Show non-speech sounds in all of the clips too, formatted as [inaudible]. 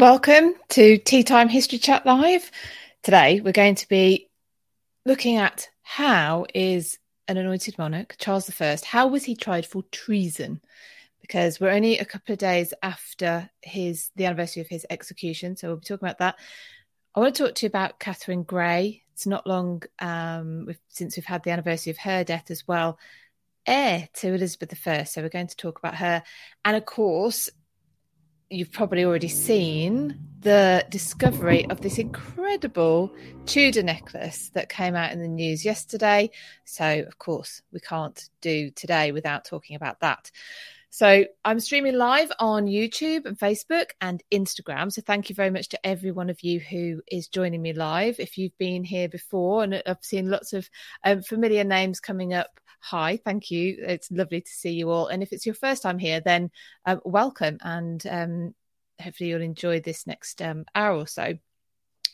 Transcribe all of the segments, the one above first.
Welcome to Tea Time History Chat Live. Today we're going to be looking at how is an anointed monarch, Charles I, how was he tried for treason? Because we're only a couple of days after his the anniversary of his execution, so we'll be talking about that. I want to talk to you about Katherine Grey. It's not long um, since we've had the anniversary of her death as well, heir to Elizabeth I. So we're going to talk about her, and of course, you've probably already seen the discovery of this incredible Tudor necklace that came out in the news yesterday. So, of course, we can't do today without talking about that. So, I'm streaming live on YouTube and Facebook and Instagram. So, thank you very much to every one of you who is joining me live. If you've been here before, and I've seen lots of um, familiar names coming up hi, thank you. It's lovely to see you all. And if it's your first time here, then um, welcome and um, hopefully you'll enjoy this next um, hour or so.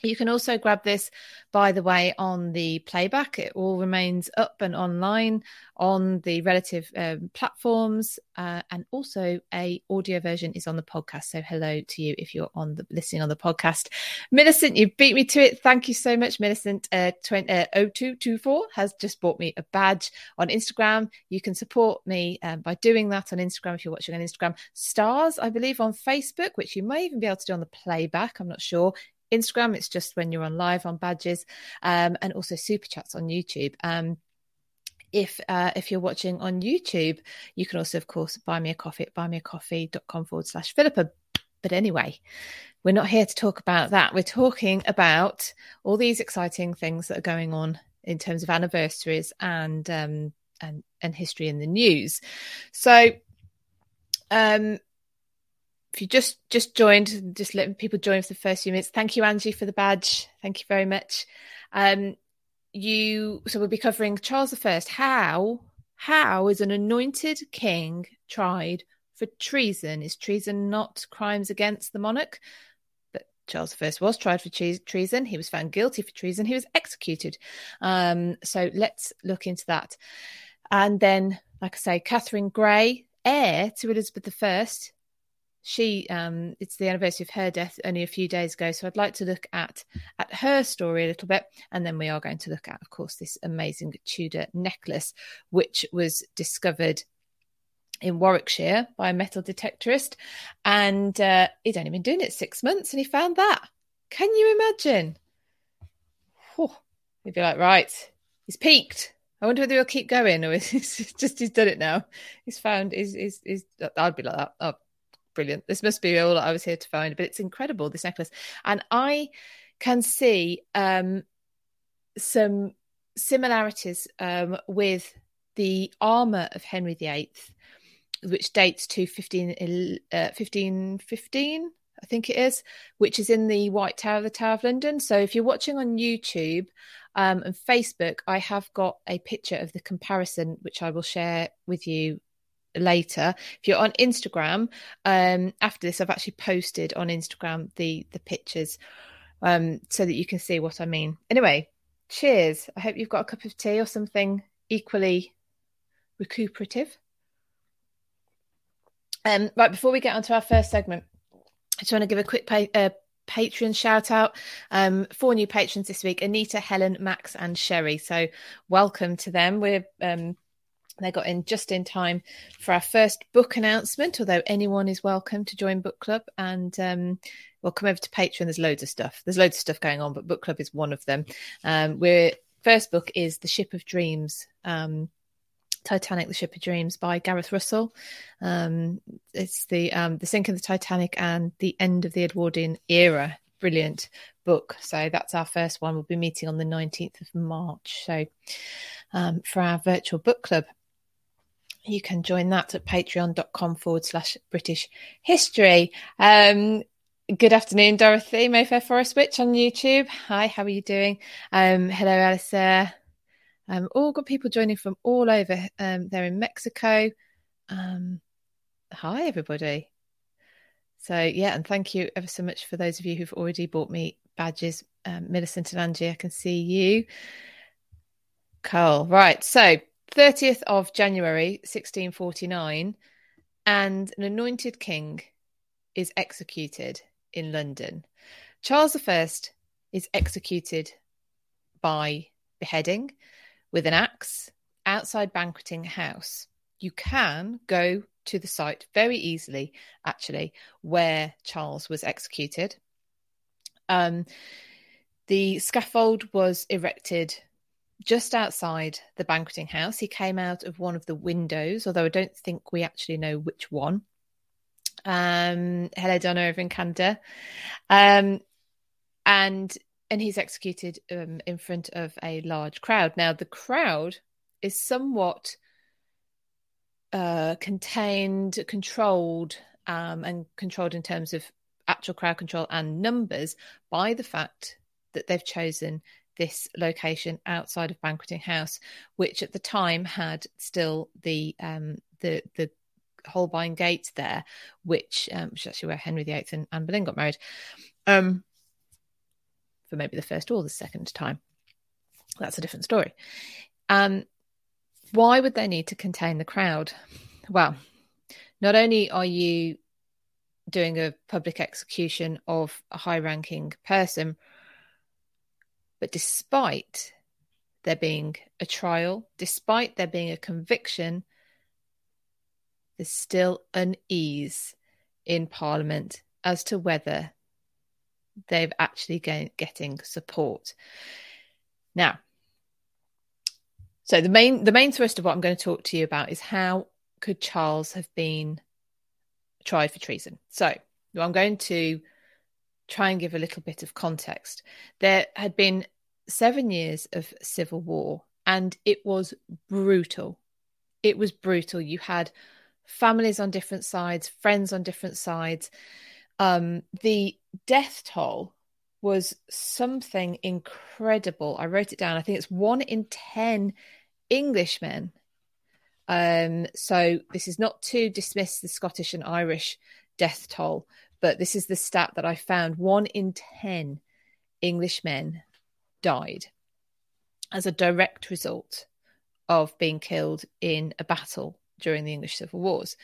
You can also grab this, by the way, on the playback. It all remains up and online on the relative um, platforms, uh, and also a audio version is on the podcast. So hello to you if you're on the listening on the podcast. Millicent, you beat me to it. Thank you so much, Millicent. Uh, 20, uh, 0224 has just bought me a badge on Instagram. You can support me um, by doing that on Instagram if you're watching on Instagram. Stars, I believe, on Facebook, which you may even be able to do on the playback. I'm not sure. Instagram, it's just when you're on live on badges, um, and also super chats on YouTube. Um, if uh, if you're watching on YouTube, you can also, of course, buy me a coffee at buymeacoffee.com forward slash Philippa. But anyway, we're not here to talk about that. We're talking about all these exciting things that are going on in terms of anniversaries and um, and and history in the news. So, um, if you just just joined, just letting people join for the first few minutes. Thank you, Angie, for the badge. Thank you very much. Um, you so we'll be covering Charles I. How how is an anointed king tried for treason? Is treason not crimes against the monarch? But Charles I was tried for treason. He was found guilty for treason. He was executed. Um, so let's look into that. And then, like I say, Katherine Grey, heir to Elizabeth I, she um it's the anniversary of her death only a few days ago so i'd like to look at at her story a little bit and then we are going to look at of course this amazing tudor necklace which was discovered in warwickshire by a metal detectorist and uh, he'd only been doing it six months and he found that can you imagine Whew. he'd be like right he's peaked I wonder whether he'll keep going or [laughs] is just he's done it now. He's found is is is I'd be like that. Oh, brilliant. This must be all I was here to find, but it's incredible, this necklace. And I can see um, some similarities um, with the armour of Henry VIII, which dates to 15, uh, 1515, I think it is, which is in the White Tower, of the Tower of London. So if you're watching on YouTube um, and Facebook, I have got a picture of the comparison, which I will share with you later. If you're on Instagram, um, after this, I've actually posted on Instagram the the pictures um, so that you can see what I mean. Anyway, cheers. I hope you've got a cup of tea or something equally recuperative. Um, right before we get on to our first segment, I just want to give a quick pay, uh, Patreon shout out. Um, four new patrons this week Anita, Helen, Max, and Sherry. So, welcome to them. We're um, they got in just in time for our first book announcement, although anyone is welcome to join book club and um, we'll come over to Patreon. There's loads of stuff. There's loads of stuff going on, but book club is one of them. Um, we're first book is The Ship of Dreams. Um, Titanic: The Ship of Dreams by Gareth Russell. Um, it's the um, the sink of the Titanic and the end of the Edwardian era. Brilliant book. So that's our first one. We'll be meeting on the 19th of March. So um, for our virtual book club you can join that at patreon.com forward slash British history. Um, good afternoon, Dorothy Mayfair Forest Witch on YouTube. Hi, how are you doing? Um, hello, Alice. Um, all got people joining from all over. Um, they're in Mexico. Um, hi, everybody. So, yeah, and thank you ever so much for those of you who've already bought me badges. Um, Millicent and Angie, I can see you. Cool. Right. So, 30th of January 1649, and an anointed king is executed in London. Charles I is executed by beheading with an axe outside Banqueting House. You can go to the site very easily, actually, where Charles was executed. Um, the scaffold was erected just outside the banqueting house. He came out of one of the windows, although I don't think we actually know which one. Um, hello, Donna over in Canada. Um, and and he's executed um, in front of a large crowd. Now, the crowd is somewhat uh, contained, controlled, um, and controlled in terms of actual crowd control and numbers by the fact that they've chosen this location outside of Banqueting House, which at the time had still the um, the the Holbein Gate there, which um, which is actually where Henry VIII and Anne Boleyn got married, um, for maybe the first or the second time. That's a different story. Um, why would they need to contain the crowd? Well, not only are you doing a public execution of a high ranking person, but despite there being a trial, despite there being a conviction, there's still unease in Parliament as to whether they've actually get, getting support. Now, so the main the main thrust of what I'm going to talk to you about is how could Charles have been tried for treason. So I'm going to try and give a little bit of context. There had been seven years of civil war, and it was brutal. It was brutal. You had families on different sides, friends on different sides. Um, the death toll was something incredible. I wrote it down. I think it's one in 10 Englishmen. Um, so this is not to dismiss the Scottish and Irish death toll, but this is the stat that I found. One in 10 Englishmen died as a direct result of being killed in a battle during the English Civil Wars.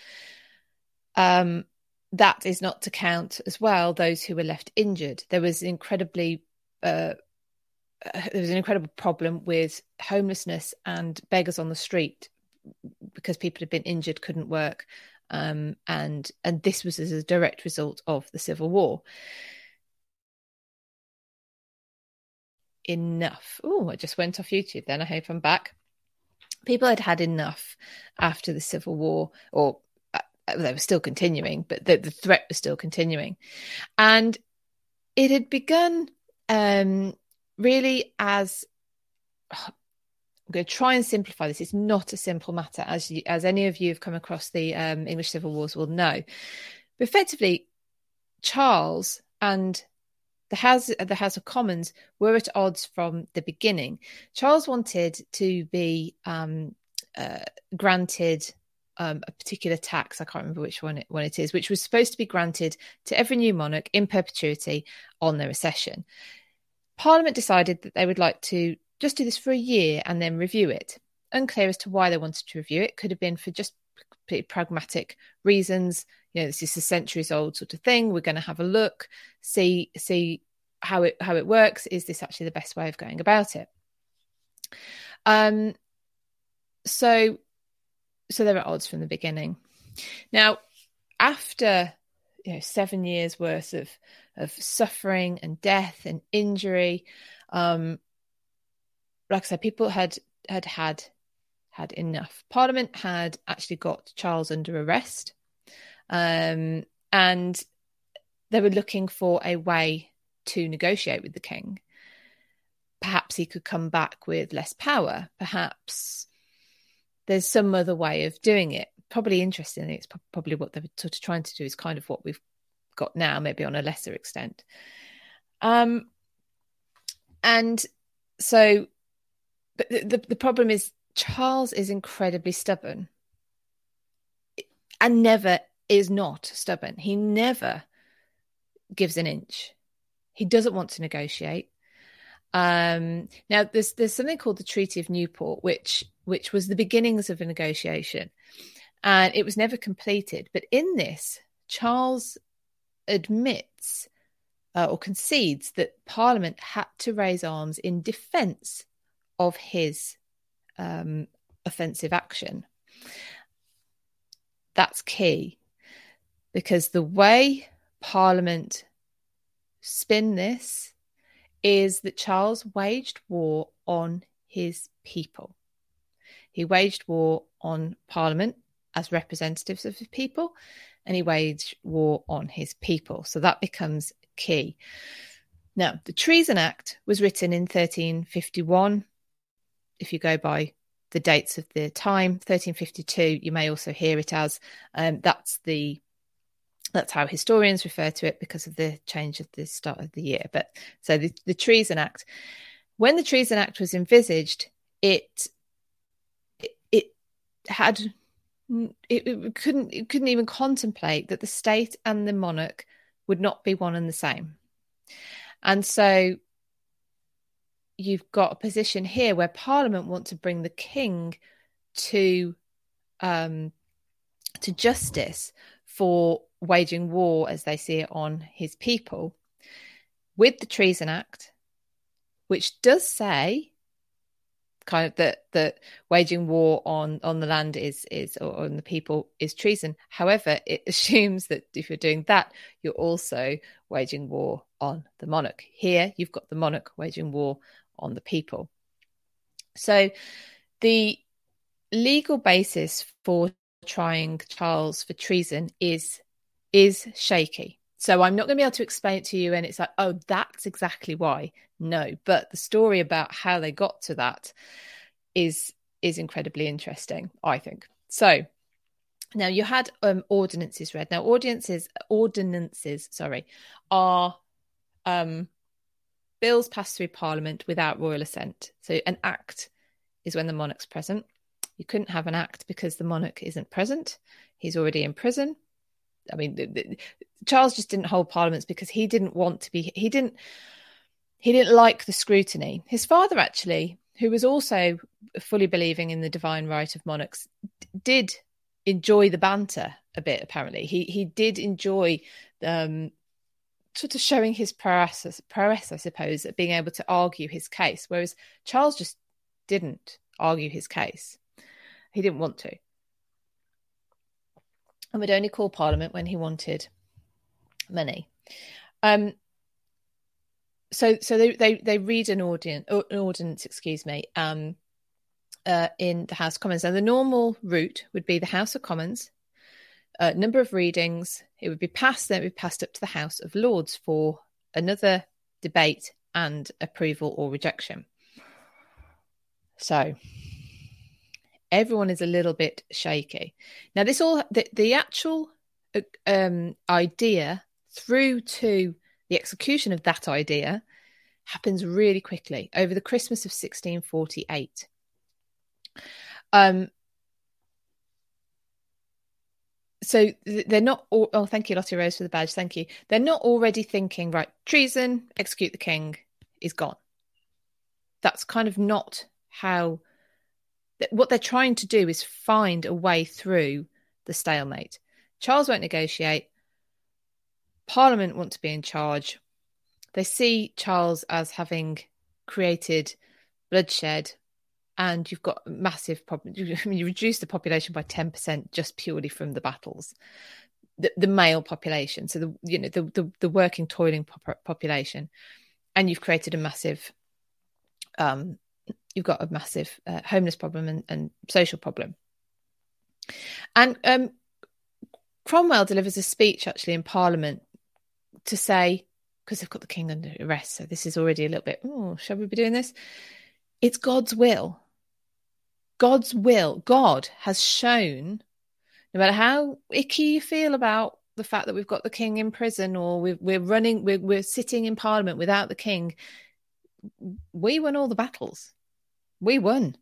Um, that is not to count as well those who were left injured. There was incredibly uh, there was an incredible problem with homelessness and beggars on the street because people had been injured, couldn't work, um, and and this was as a direct result of the civil war. Enough. Oh, I just went off YouTube. Then I hope I'm back. People had had enough after the civil war, or uh, they were still continuing, but the, the threat was still continuing, and it had begun um, really as I'm going to try and simplify this. It's not a simple matter, as you, as any of you have come across the um, English Civil Wars will know. But effectively, Charles and the House, the House of Commons were at odds from the beginning. Charles wanted to be um, uh, granted um, a particular tax. I can't remember which one it, one it is, which was supposed to be granted to every new monarch in perpetuity on their accession. Parliament decided that they would like to just do this for a year and then review it. Unclear as to why they wanted to review it. Could have been for just pragmatic reasons. You know, this is a centuries old sort of thing. We're going to have a look, see see how it how it works. Is this actually the best way of going about it? Um. So, so there are odds from the beginning. Now, after you know seven years worth of of suffering and death and injury, um, like I said, people had had had had enough. Parliament had actually got Charles under arrest, um, and they were looking for a way to negotiate with the king. Perhaps he could come back with less power. Perhaps there's some other way of doing it. Probably interestingly, it's probably what they're sort of trying to do is kind of what we've got now, maybe on a lesser extent. Um, and so but the, the, the problem is Charles is incredibly stubborn and never is not stubborn. He never gives an inch. He doesn't want to negotiate. Um, now there's there's something called the Treaty of Newport, which which was the beginnings of a negotiation, and it was never completed. But in this, Charles admits uh, or concedes that Parliament had to raise arms in defence of his um, offensive action. That's key because the way Parliament spin this is that Charles waged war on his people. He waged war on Parliament as representatives of his people, and he waged war on his people. So that becomes key. Now, the Treason Act was written in 1351. If you go by the dates of the time, 1352, you may also hear it as um, that's the that's how historians refer to it because of the change of the start of the year. But so the, the Treason Act, when the Treason Act was envisaged, it it, it had it, it couldn't it couldn't even contemplate that the state and the monarch would not be one and the same. And so you've got a position here where Parliament want to bring the king to um, to justice for waging war as they see it on his people with the Treason Act, which does say kind of that that waging war on on the land is is or on the people is treason. However it [laughs] assumes that if you're doing that you're also waging war on the monarch. Here you've got the monarch waging war on the people so the legal basis for trying charles for treason is is shaky so I'm not going to be able to explain it to you. And it's like, oh, that's exactly why. No, but the story about how they got to that is is incredibly interesting, I think. So now you had um, ordinances read. Now ordinances ordinances, sorry, are um, bills passed through Parliament without royal assent. So an act is when the monarch's present. You couldn't have an act because the monarch isn't present. He's already in prison. I mean, the, the, Charles just didn't hold parliaments because he didn't want to be. He didn't. He didn't like the scrutiny. His father, actually, who was also fully believing in the divine right of monarchs, did enjoy the banter a bit. Apparently, he he did enjoy um, sort of showing his prowess, prowess, I suppose, at being able to argue his case. Whereas Charles just didn't argue his case. He didn't want to and would only call Parliament when he wanted money. Um, so, so they, they, they read an ordinance, an ordinance, excuse me, um, uh, in the House of Commons. And the normal route would be the House of Commons, uh, number of readings. It would be passed, then it would be passed up to the House of Lords for another debate and approval or rejection. So, everyone is a little bit shaky. Now, this all the, the actual um, idea through to the execution of that idea happens really quickly over the Christmas of 1648. Um, so they're not all, oh thank you lottie rose for the badge thank you they're not already thinking right treason execute the king is gone that's kind of not how what they're trying to do is find a way through the stalemate. Charles won't negotiate. Parliament want to be in charge. They see Charles as having created bloodshed, and you've got massive problem. [laughs] You reduce the population by ten percent just purely from the battles. The, the, male population, so the you know the the, the working toiling pop- population, and you've created a massive um, you've got a massive uh, homeless problem and, and, social problem. And um, Cromwell delivers a speech actually in Parliament to say, because they've got the king under arrest, so this is already a little bit, oh, shall we be doing this? It's God's will. God's will. God has shown, no matter how icky you feel about the fact that we've got the king in prison or we're, we're running, we're, we're sitting in Parliament without the king, we won all the battles we won.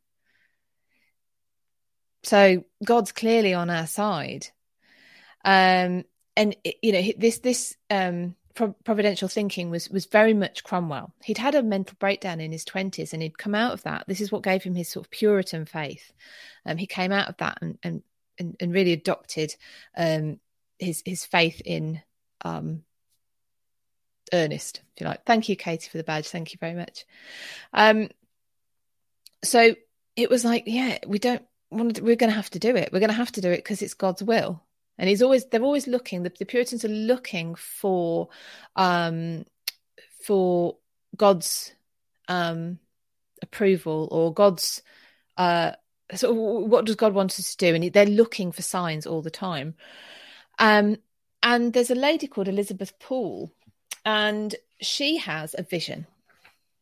So God's clearly on our side. Um, and you know this this um, providential thinking was was very much Cromwell. He'd had a mental breakdown in his twenties, and he'd come out of that. This is what gave him his sort of Puritan faith. Um, he came out of that and and and, and really adopted um, his his faith in um, earnest, if you like. Thank you, Katie, for the badge. Thank you very much. Um, so it was like, yeah, we don't want to, we're going to have to do it. We're going to have to do it because it's God's will. And he's always, they're always looking, the, the Puritans are looking for, um, for God's, um, approval or God's, uh, so what does God want us to do? And they're looking for signs all the time. Um, and there's a lady called Elizabeth Poole, and she has a vision.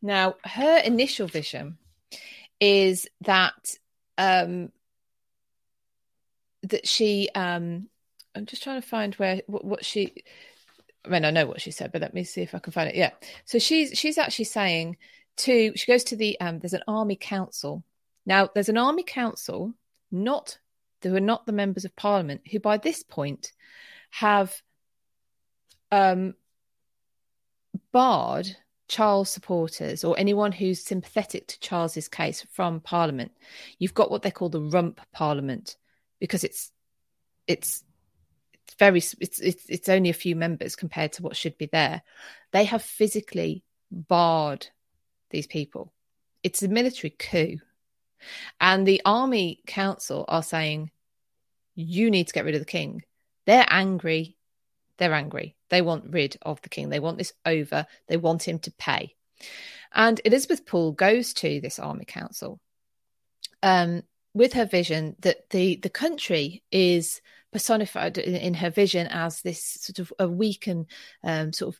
Now, her initial vision is that um, that she. Um, I'm just trying to find where what, what she. I mean, I know what she said, but let me see if I can find it. Yeah, so she's she's actually saying to she goes to the um, there's an army council. Now, there's an army council, not who are not the members of parliament, who by this point have um, barred Charles supporters or anyone who's sympathetic to Charles's case from Parliament. You've got what they call the rump Parliament because it's it's it's very it's it's it's only a few members compared to what should be there. They have physically barred these people. It's a military coup. And the army council are saying you need to get rid of the king. They're angry. They're angry. They want rid of the king. They want this over. They want him to pay. And Elizabeth Poole goes to this army council um, with her vision that the the country is personified in, in, her vision as this sort of a weak and um, sort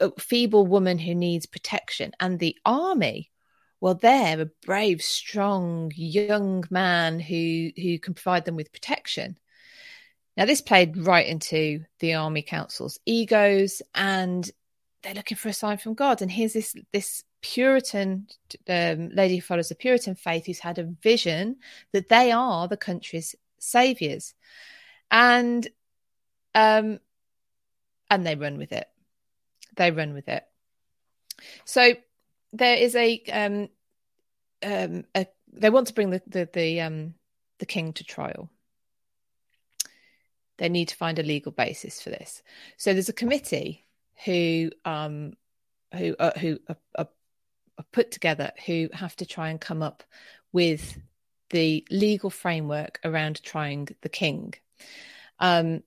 of feeble woman who needs protection, and the army. Well, they're a brave, strong, young man who who can provide them with protection. Now, this played right into the army council's egos, and they're looking for a sign from God. And here's this this Puritan um, lady who follows the Puritan faith, who's had a vision that they are the country's saviors, and um, and they run with it. They run with it. So there is a um, um, a, they want to bring the the the, um, the king to trial they need to find a legal basis for this. So there's a committee who um, who uh, who are, are, are put together who have to try and come up with the legal framework around trying the king. Um,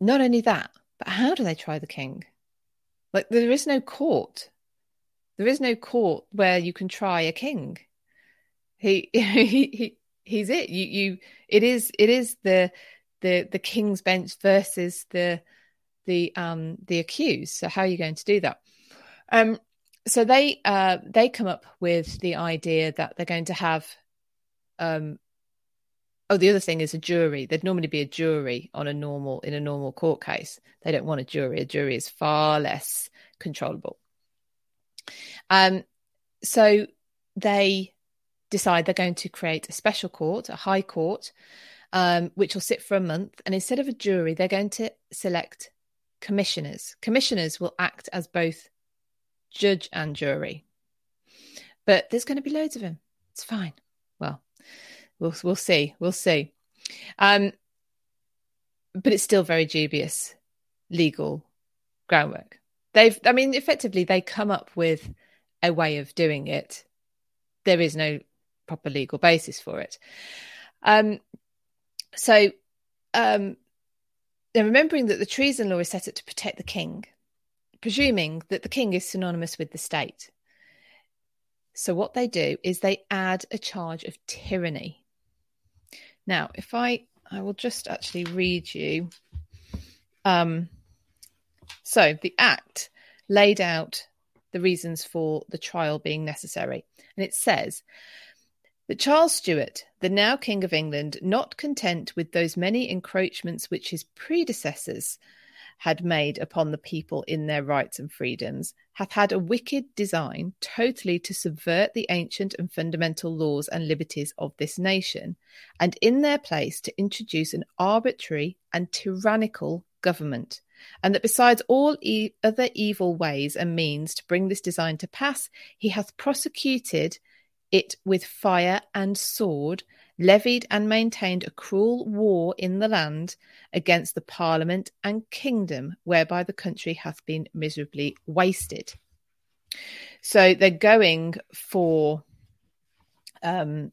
not only that, but how do they try the king? Like there is no court. There is no court where you can try a king. [laughs] He he, he he's it. You you it is it is the the the king's bench versus the the um the accused so how are you going to do that um so they uh they come up with the idea that they're going to have um oh the other thing is a jury there'd normally be a jury on a normal in a normal court case they don't want a jury a jury is far less controllable um so they decide they're going to create a special court a high court um, which will sit for a month. And instead of a jury, they're going to select commissioners. Commissioners will act as both judge and jury. But there's going to be loads of them. It's fine. Well, we'll we'll see. We'll see. Um, but it's still very dubious legal groundwork. They've, I mean, effectively, they come up with a way of doing it. There is no proper legal basis for it. Um, so, um, remembering that the treason law is set up to protect the king, presuming that the king is synonymous with the state. So, what they do is they add a charge of tyranny. Now, if I, I will just actually read you. Um, so, the Act laid out the reasons for the trial being necessary. And it says but Charles Stuart, the now King of England, not content with those many encroachments which his predecessors had made upon the people in their rights and freedoms, hath had a wicked design totally to subvert the ancient and fundamental laws and liberties of this nation, and in their place to introduce an arbitrary and tyrannical government. And that besides all e- other evil ways and means to bring this design to pass, he hath prosecuted it with fire and sword, levied and maintained a cruel war in the land against the parliament and kingdom, whereby the country hath been miserably wasted. So they're going for um,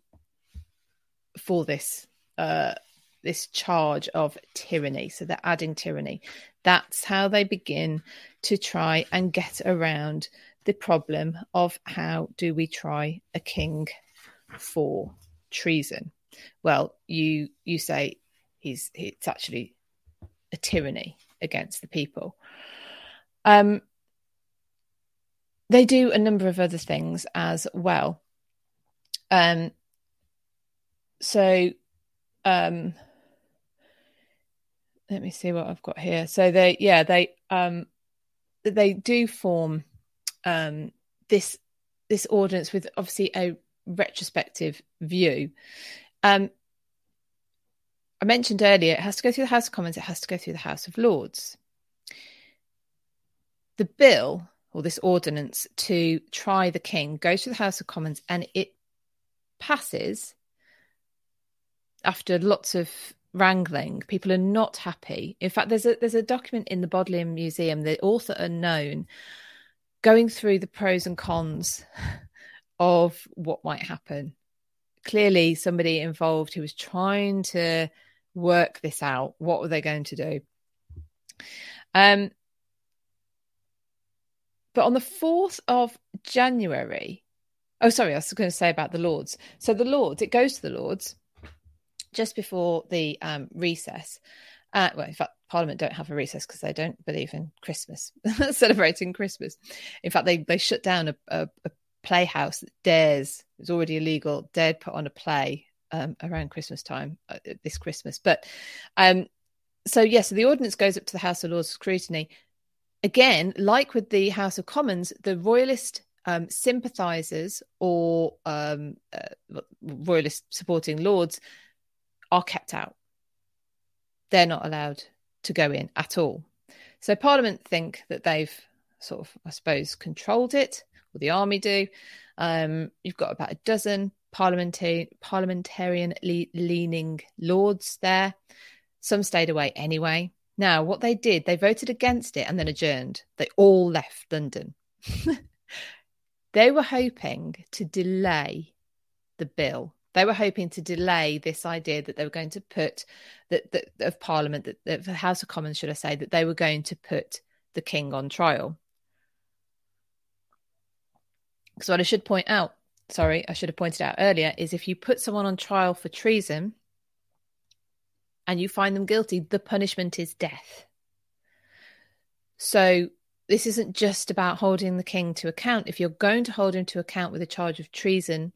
for this uh, this charge of tyranny. So they're adding tyranny. That's how they begin to try and get around the problem of how do we try a king for treason. Well, you you say he's it's actually a tyranny against the people. Um, they do a number of other things as well. Um, so, um, let me see what I've got here. So they, yeah, they, um, they do form, um, this, this ordinance with obviously a retrospective view. Um, I mentioned earlier, it has to go through the House of Commons, it has to go through the House of Lords. The bill or this ordinance to try the king goes to the House of Commons and it passes after lots of wrangling. People are not happy. In fact, there's a there's a document in the Bodleian Museum, the author unknown, going through the pros and cons of what might happen. Clearly, somebody involved who was trying to work this out. What were they going to do? Um, but on the 4th of January, oh, sorry, I was going to say about the Lords. So the Lords, it goes to the Lords just before the um, recess. Uh, well, in fact, Parliament don't have a recess because they don't believe in Christmas, [laughs] celebrating Christmas. In fact, they they shut down a, a, a playhouse that dares it's already illegal dared put on a play um, around Christmas time uh, this Christmas. But um, so yes, yeah, so the ordinance goes up to the House of Lords scrutiny again, like with the House of Commons, the royalist um, sympathisers or um, uh, royalist supporting lords are kept out. They're not allowed to go in at all. So Parliament think that they've sort of, I suppose, controlled it, or the army do. Um, you've got about a dozen parliamentarian le- leaning lords there. Some stayed away anyway. Now, what they did, they voted against it and then adjourned. They all left London. [laughs] they were hoping to delay the bill. They were hoping to delay this idea that they were going to put that, that of Parliament, that, that the House of Commons, should I say, that they were going to put the king on trial. So what I should point out, sorry, I should have pointed out earlier, is if you put someone on trial for treason, and you find them guilty, the punishment is death. So this isn't just about holding the king to account. If you're going to hold him to account with a charge of treason,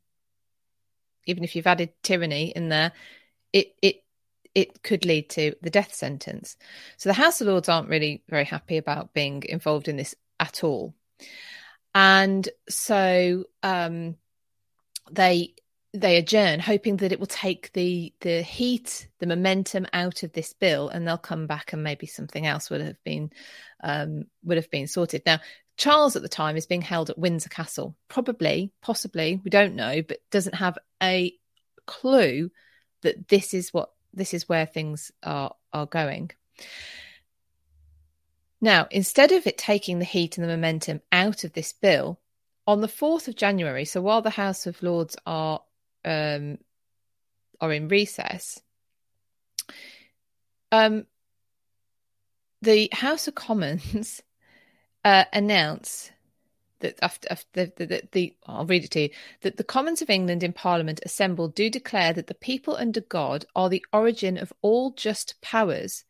even if you've added tyranny in there, it it it could lead to the death sentence. So the House of Lords aren't really very happy about being involved in this at all. And so um, they they adjourn, hoping that it will take the the heat, the momentum out of this bill, and they'll come back and maybe something else would have been um, would have been sorted. Now, Charles at the time is being held at Windsor Castle, probably, possibly, we don't know, but doesn't have a clue that this is what this is where things are are going. Now, instead of it taking the heat and the momentum out of this bill, on the 4th of January, so while the House of Lords are um, are in recess, um, the House of Commons [laughs] uh, announce that after, after the, the, the, I'll read it to you that the Commons of England in Parliament assembled do declare that the people under God are the origin of all just powers,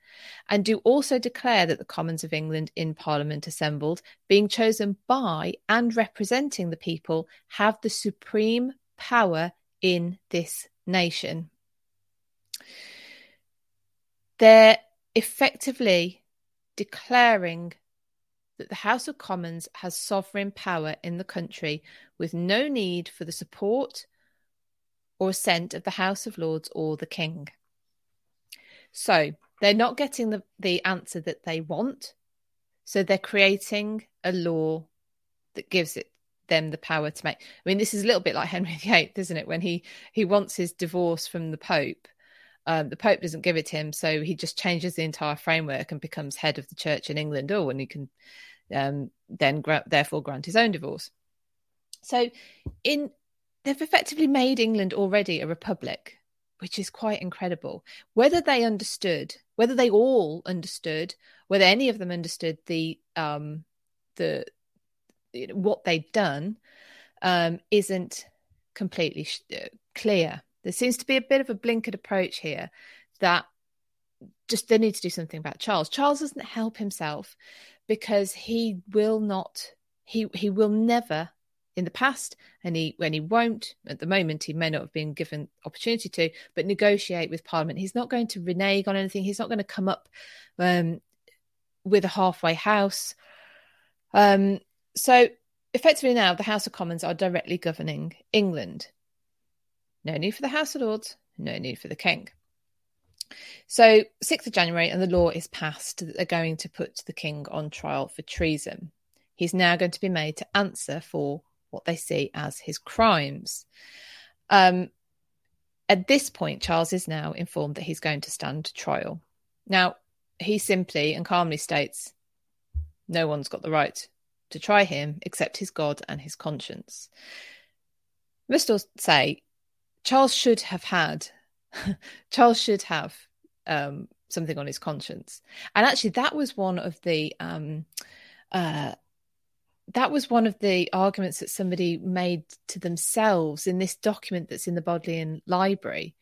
and do also declare that the Commons of England in Parliament assembled, being chosen by and representing the people, have the supreme power in this nation. They're effectively declaring that the House of Commons has sovereign power in the country with no need for the support or assent of the House of Lords or the King. So they're not getting the, the answer that they want. So they're creating a law that gives it them the power to make. I mean, this is a little bit like Henry [laughs] VIII, isn't it? When he he wants his divorce from the Pope, um, the Pope doesn't give it to him, so he just changes the entire framework and becomes head of the Church in England. Oh, and he can um, then gra- therefore grant his own divorce. So, in they've effectively made England already a republic, which is quite incredible. Whether they understood, whether they all understood, whether any of them understood the um, the what they'd done, um, isn't completely sh- uh, clear. There seems to be a bit of a blinkered approach here that just they need to do something about Charles. Charles doesn't help himself because he will not he he will never in the past and he when he won't at the moment he may not have been given opportunity to but negotiate with parliament he's not going to renege on anything he's not going to come up um, with a halfway house um, so effectively now the house of commons are directly governing england no need for the house of lords no need for the king so 6th of january and the law is passed that they're going to put the king on trial for treason he's now going to be made to answer for what they see as his crimes. Um, at this point, Charles is now informed that he's going to stand trial. Now, he simply and calmly states, No one's got the right to try him except his God and his conscience. Must say, Charles should have had, [laughs] Charles should have um, something on his conscience. And actually, that was one of the um, uh, that was one of the arguments that somebody made to themselves in this document that's in the Bodleian Library.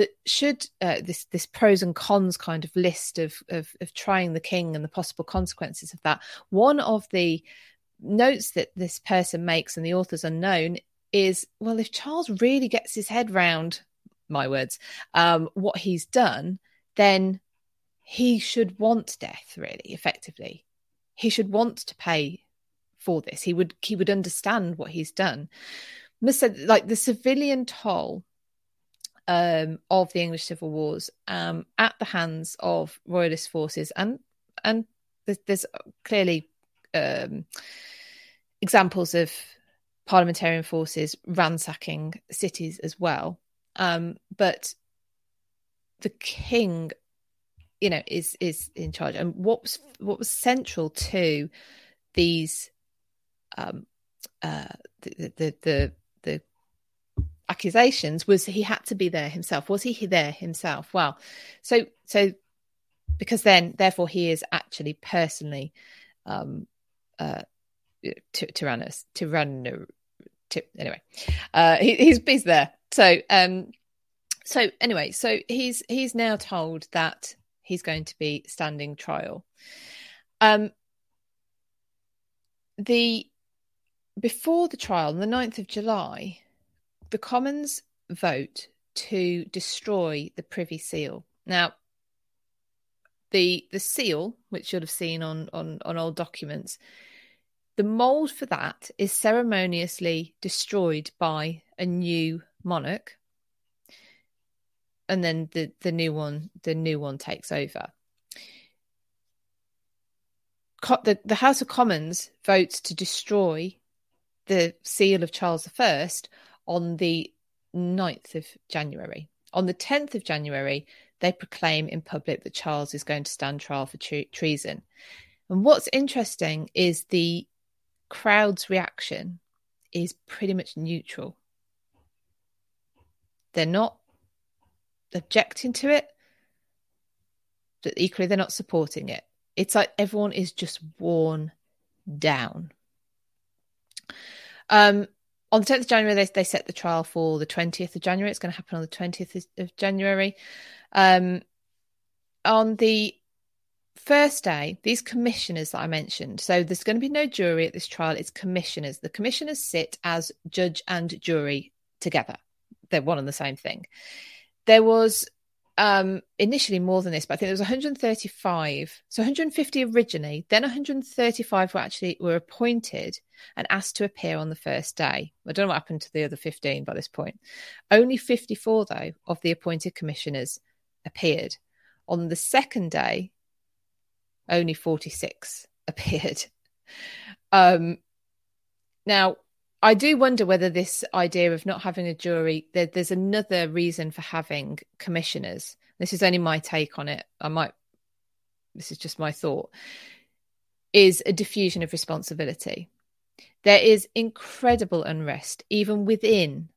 That should uh, this this pros and cons kind of list of, of of trying the king and the possible consequences of that. One of the notes that this person makes, and the author's unknown, is well, if Charles really gets his head round my words, um, what he's done, then he should want death. Really, effectively, he should want to pay for this. He would he would understand what he's done. Must said like the civilian toll um, of the English civil wars um, at the hands of royalist forces and and there's, clearly um, examples of parliamentarian forces ransacking cities as well. Um, but the king, you know, is is in charge. And what was what was central to these um, uh, the, the, the the accusations was he had to be there himself. Was he there himself? Well, so so because then therefore he is actually personally um, uh, tyrannus tyranno ty- anyway uh, he, he's he's there. So um so anyway so he's he's now told that he's going to be standing trial. Um the before the trial, on the 9th of July, the Commons vote to destroy the Privy Seal. Now, the the seal, which you'll have seen on, on, on old documents, the mould for that is ceremoniously destroyed by a new monarch, and then the, the new one the new one takes over. Co- the, the House of Commons votes to destroy the seal of Charles I on the 9th of January. On the 10th of January, they proclaim in public that Charles is going to stand trial for tre- treason. And what's interesting is the crowd's reaction is pretty much neutral. They're not objecting to it, but equally they're not supporting it. It's like everyone is just worn down. Um, on the 10th of January, they, they set the trial for the 20th of January. It's going to happen on the 20th of January. Um, on the first day, these commissioners that I mentioned, so there's going to be no jury at this trial, it's commissioners. The commissioners sit as judge and jury together, they're one and the same thing. There was um, initially more than this, but I think there was 135. So 150 originally, then 135 were actually were appointed and asked to appear on the first day. I don't know what happened to the other 15 by this point. Only 54 though of the appointed commissioners appeared. On the second day, only 46 [laughs] appeared. Um, now I do wonder whether this idea of not having a jury, there, there's another reason for having commissioners. This is only my take on it. I might, this is just my thought, is a diffusion of responsibility. There is incredible unrest, even within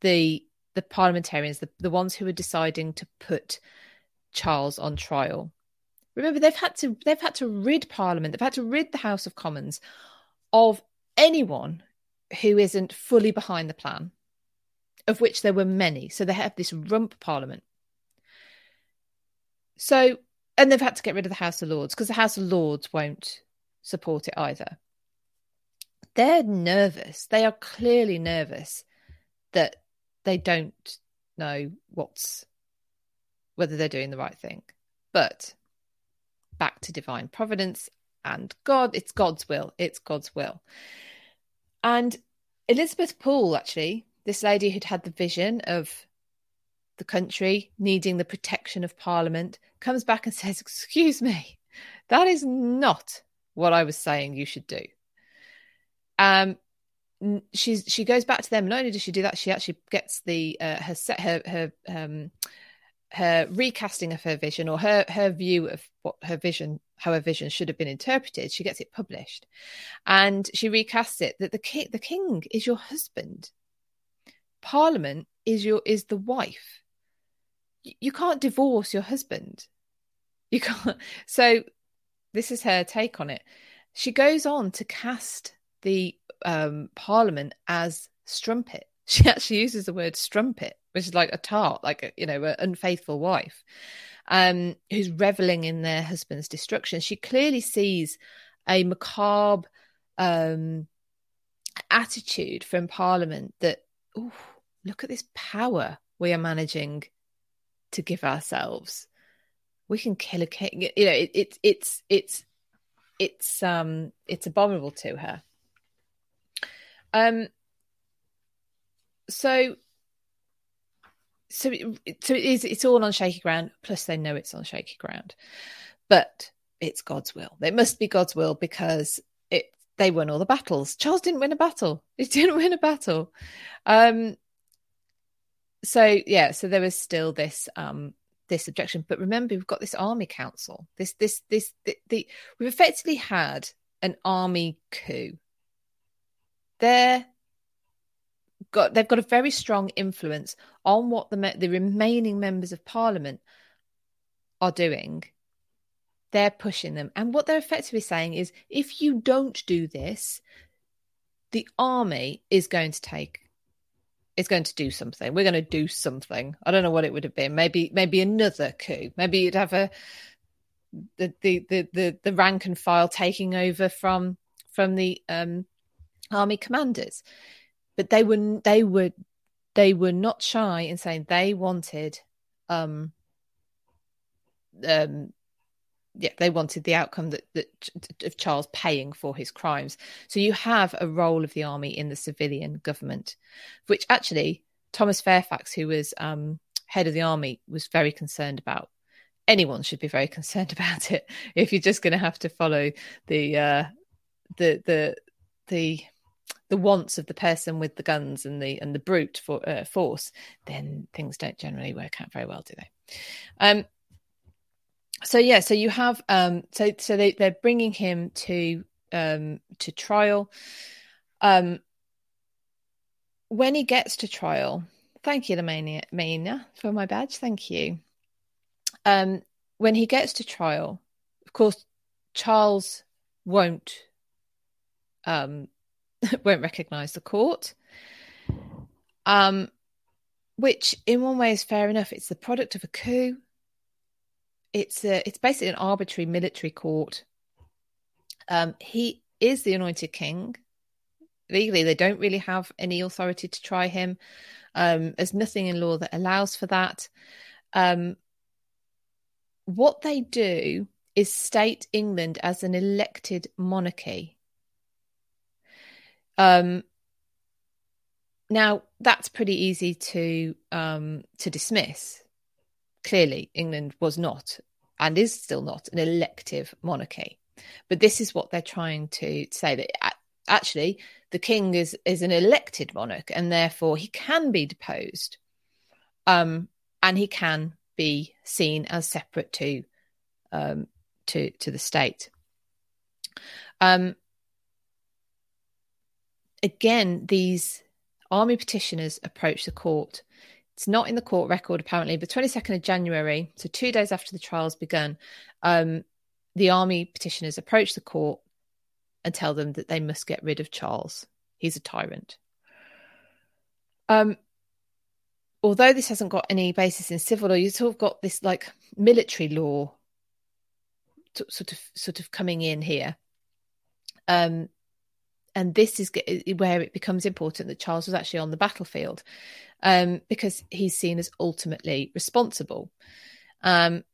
the the parliamentarians, the, the ones who are deciding to put Charles on trial. Remember, they've had to they've had to rid Parliament, they've had to rid the House of Commons of anyone who isn't fully behind the plan, of which there were many. So they have this rump parliament. So, and they've had to get rid of the House of Lords because the House of Lords won't support it either. They're nervous. They are clearly nervous that they don't know what's whether they're doing the right thing. But back to divine providence and God, it's God's will. It's God's will. And Elizabeth Poole, actually, this lady who'd had the vision of the country needing the protection of Parliament, comes back and [laughs] says, Excuse me, that is not what I was saying you should do. Um, she's she goes back to them. Not only does she do that, she actually gets the uh, her set her her um her recasting of her vision or her her view of what her vision how her vision should have been interpreted she gets it published. And she recasts it that the king the king is your husband. Parliament is your is the wife. You, you can't divorce your husband. You can't. [laughs] So this is her take on it. She goes on to cast the um, parliament as strumpet. [laughs] She actually uses the word strumpet which is like a tart, like a, you know, an unfaithful wife, um, who's reveling in their husband's destruction. She clearly sees a macabre um, attitude from Parliament that, oh, look at this power we are managing to give ourselves. We can kill a king. You know, it, it, it's it's it's um it's abominable to her. Um. So so it, so it is it's all on shaky ground plus they know it's on shaky ground. But it's god's will. It must be god's will because it they won all the battles. Charles didn't win a battle. [laughs] He didn't win a battle. Um so yeah so there was still this um this objection. But remember we've got this army council. This this this the, the we've effectively had an army coup. They're got they've got a very strong influence on what the the remaining members of parliament are doing. They're pushing them. And what they're effectively saying is if you don't do this the army is going to take is going to do something. We're going to do something. I don't know what it would have been. Maybe maybe another coup. Maybe you'd have a the the the the, rank and file taking over from from the um army commanders but they were they were they were not shy in saying they wanted um um yeah they wanted the outcome that, that of Charles paying for his crimes. So you have a role of the army in the civilian government which actually Thomas Fairfax who was um head of the army was very concerned about. Anyone should be very [laughs] concerned about it if you're just going to have to follow the uh the the the the wants of the person with the guns and the and the brute for uh, force, then things don't generally work out very well, do they? Um, so yeah, so you have um, so so they they're bringing him to um to trial. Um, when he gets to trial, thank you, Lamania, Mania, for my badge. Thank you. Um, when he gets to trial, of course, Charles won't um [laughs] won't recognise the court. Um, which in one way is fair enough. It's the product of a coup. It's a, it's basically an arbitrary military court. Um, he is the anointed king. Legally, they don't really have any authority to try him. Um, there's nothing in law that allows for that. Um, what they do is state England as an elected monarchy. Um, now that's pretty easy to um, to dismiss. Clearly, England was not and is still not an elective monarchy, but this is what they're trying to say that actually the king is is an elected monarch and therefore he can be deposed. Um, and he can be seen as separate to um, to to the state. Um, again these army petitioners approach the court it's not in the court record apparently but 22nd of january so two days after the trials begun um, the army petitioners approach the court and tell them that they must get rid of Charles. He's a tyrant. Um, although this hasn't got any basis in civil law, you've sort of got this like military law sort of sort of coming in here. Um, and this is where it becomes important that Charles was actually on the battlefield um, because he's seen as ultimately responsible. Um, and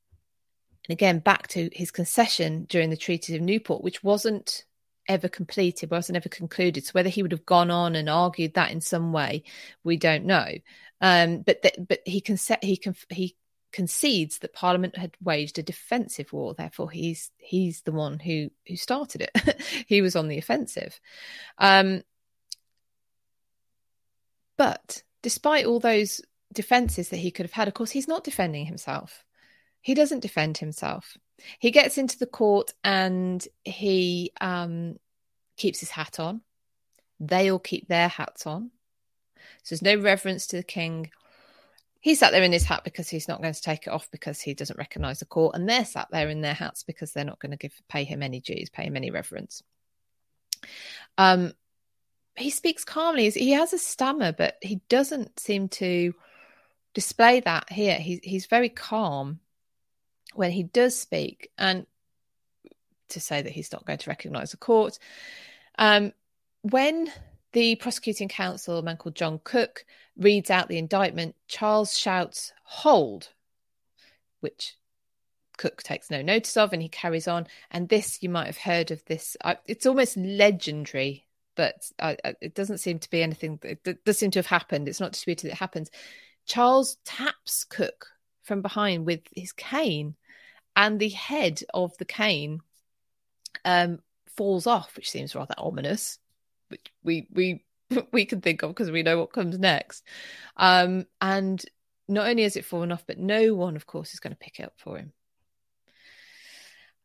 again, back to his concession during the Treaty of Newport, which wasn't ever completed, wasn't ever concluded. So whether he would have gone on and argued that in some way, we don't know. Um, but th- but he can set he can he concedes that Parliament had waged a defensive war. Therefore, he's he's the one who who started it. [laughs] he was on the offensive. Um, but despite all those defenses that he could have had, of course, he's not defending himself. He doesn't defend himself. He gets into the court and he um, keeps his hat on. They all keep their hats on. So there's no reverence to the king. He sat there in his hat because he's not going to take it off because he doesn't recognise the court, and they're sat there in their hats because they're not going to give pay him any dues, pay him any reverence. Um, he speaks calmly. He has a stammer, but he doesn't seem to display that here. He's he's very calm when he does speak, and to say that he's not going to recognise the court. Um, when the prosecuting counsel, a man called John Cook, reads out the indictment, Charles shouts, Hold, which Cook takes no notice of and he carries on. And this, you might have heard of this, it's almost legendary, but it doesn't seem to be anything that does seem to have happened. It's not disputed it happens. Charles taps Cook from behind with his cane and the head of the cane um, falls off, which seems rather ominous, which we we [laughs] we can think of because we know what comes next. Um, and not only has it fallen off, but no one, of course, is going to pick it up for him.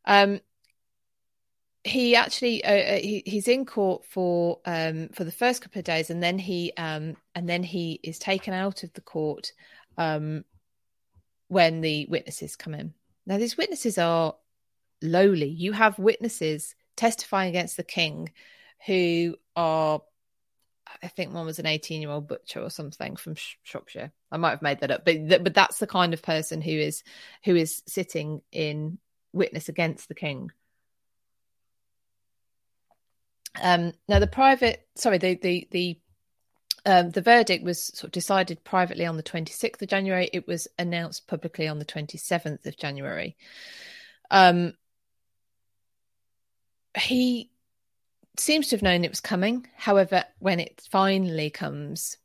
Um, he actually uh, uh, he, he's in court for um for the first couple of days and then he um and then he is taken out of the court um when the witnesses come in now, these witnesses are lowly. You have witnesses testifying against the king who are, I think one was an 18 year old butcher or something from Shropshire. I might have made that up, but, th- but that's the kind of person who is, who is sitting in witness against the king. Um, now the private, sorry, the, the, the um, the verdict was sort of decided privately on the 26th of January. It was announced publicly on the 27th of January. Um, he seems to have known it was coming. However, when it finally comes,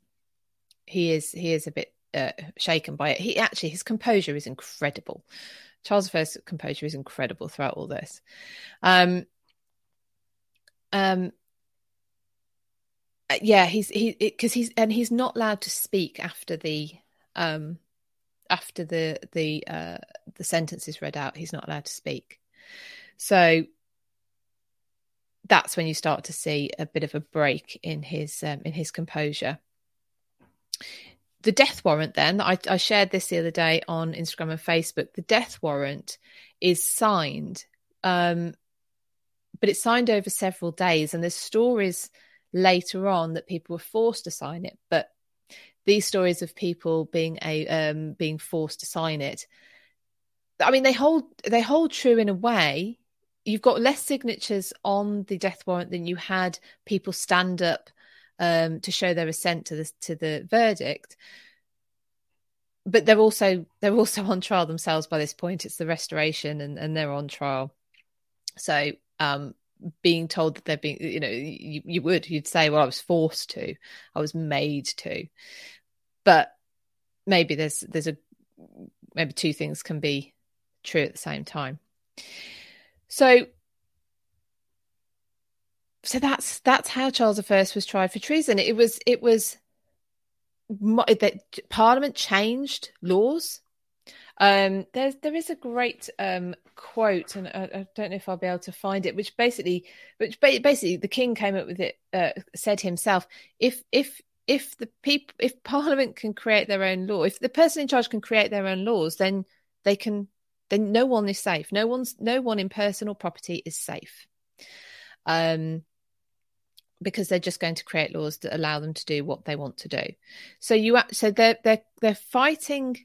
he is he is a bit uh, shaken by it. He actually his composure is incredible. Charles I's composure is incredible throughout all this. Um, um, uh, yeah, he's he because he's and he's not allowed to speak after the um after the the uh the sentence is read out. He's not allowed to speak. So that's when you start to see a bit of a break in his um, in his composure. The death warrant, then I, I shared this the other day on Instagram and Facebook. The death warrant is signed, um, but it's signed over several days, and there's stories later on that people were forced to sign it. But these stories of people being a um, being forced to sign it, I mean, they hold they hold true in a way. You've got less signatures on the death warrant than you had people stand up um, to show their assent to the to the verdict. But they're also they're also on trial themselves by this point. It's the restoration, and, and they're on trial. So um, being told that they're being you know you, you would you'd say well i was forced to i was made to but maybe there's there's a maybe two things can be true at the same time so so that's that's how Charles I was tried for treason. It was it was that Parliament changed laws. Um, there's there is a great um, quote, and I, I, don't know if I'll be able to find it, which basically, which basically the king came up with it, uh, said himself, if if if the people, if Parliament can create their own law, if the person in charge can create their own laws, then they can, then no one is safe. No one's, no one in personal property is safe. Um, because they're just going to create laws that allow them to do what they want to do. So you so they're they're they're fighting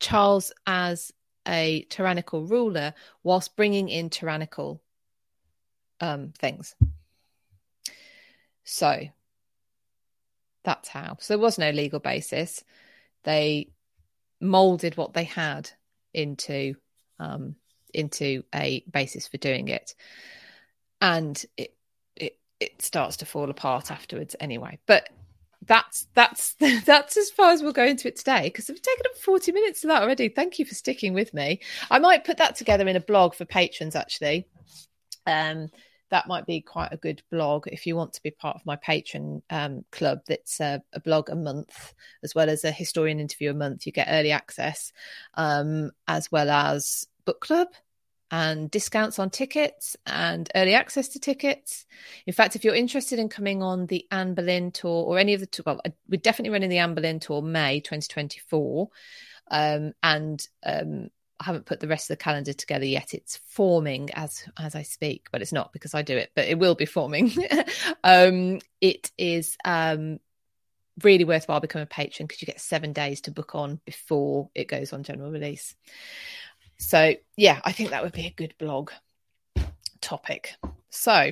Charles as a tyrannical ruler whilst bringing in tyrannical um, things. So that's how. So there was no legal basis. They molded what they had into um, into a basis for doing it, and it it starts to fall apart afterwards anyway. But that's that's [laughs] that's as far as we'll go into it today because we've taken up 40 minutes of that already. Thank you for sticking with me. I might put that together in a blog for patrons actually. Um that might be quite a good blog if you want to be part of my patron um, club. That's a, a, blog a month, as well as a historian interview a month. You get early access, um, as well as book club and discounts on tickets and early access to tickets. In fact, if you're interested in coming on the Anne Boleyn tour or any of the tour, well, we're definitely running the Anne Boleyn tour May 2024. Um, and um, I haven't put the rest of the calendar together yet. It's forming as as I speak, but it's not because I do it, but it will be forming. [laughs] um, it is um, really worthwhile becoming a patron because you get seven days to book on before it goes on general release. So, yeah, I think that would be a good blog topic. So,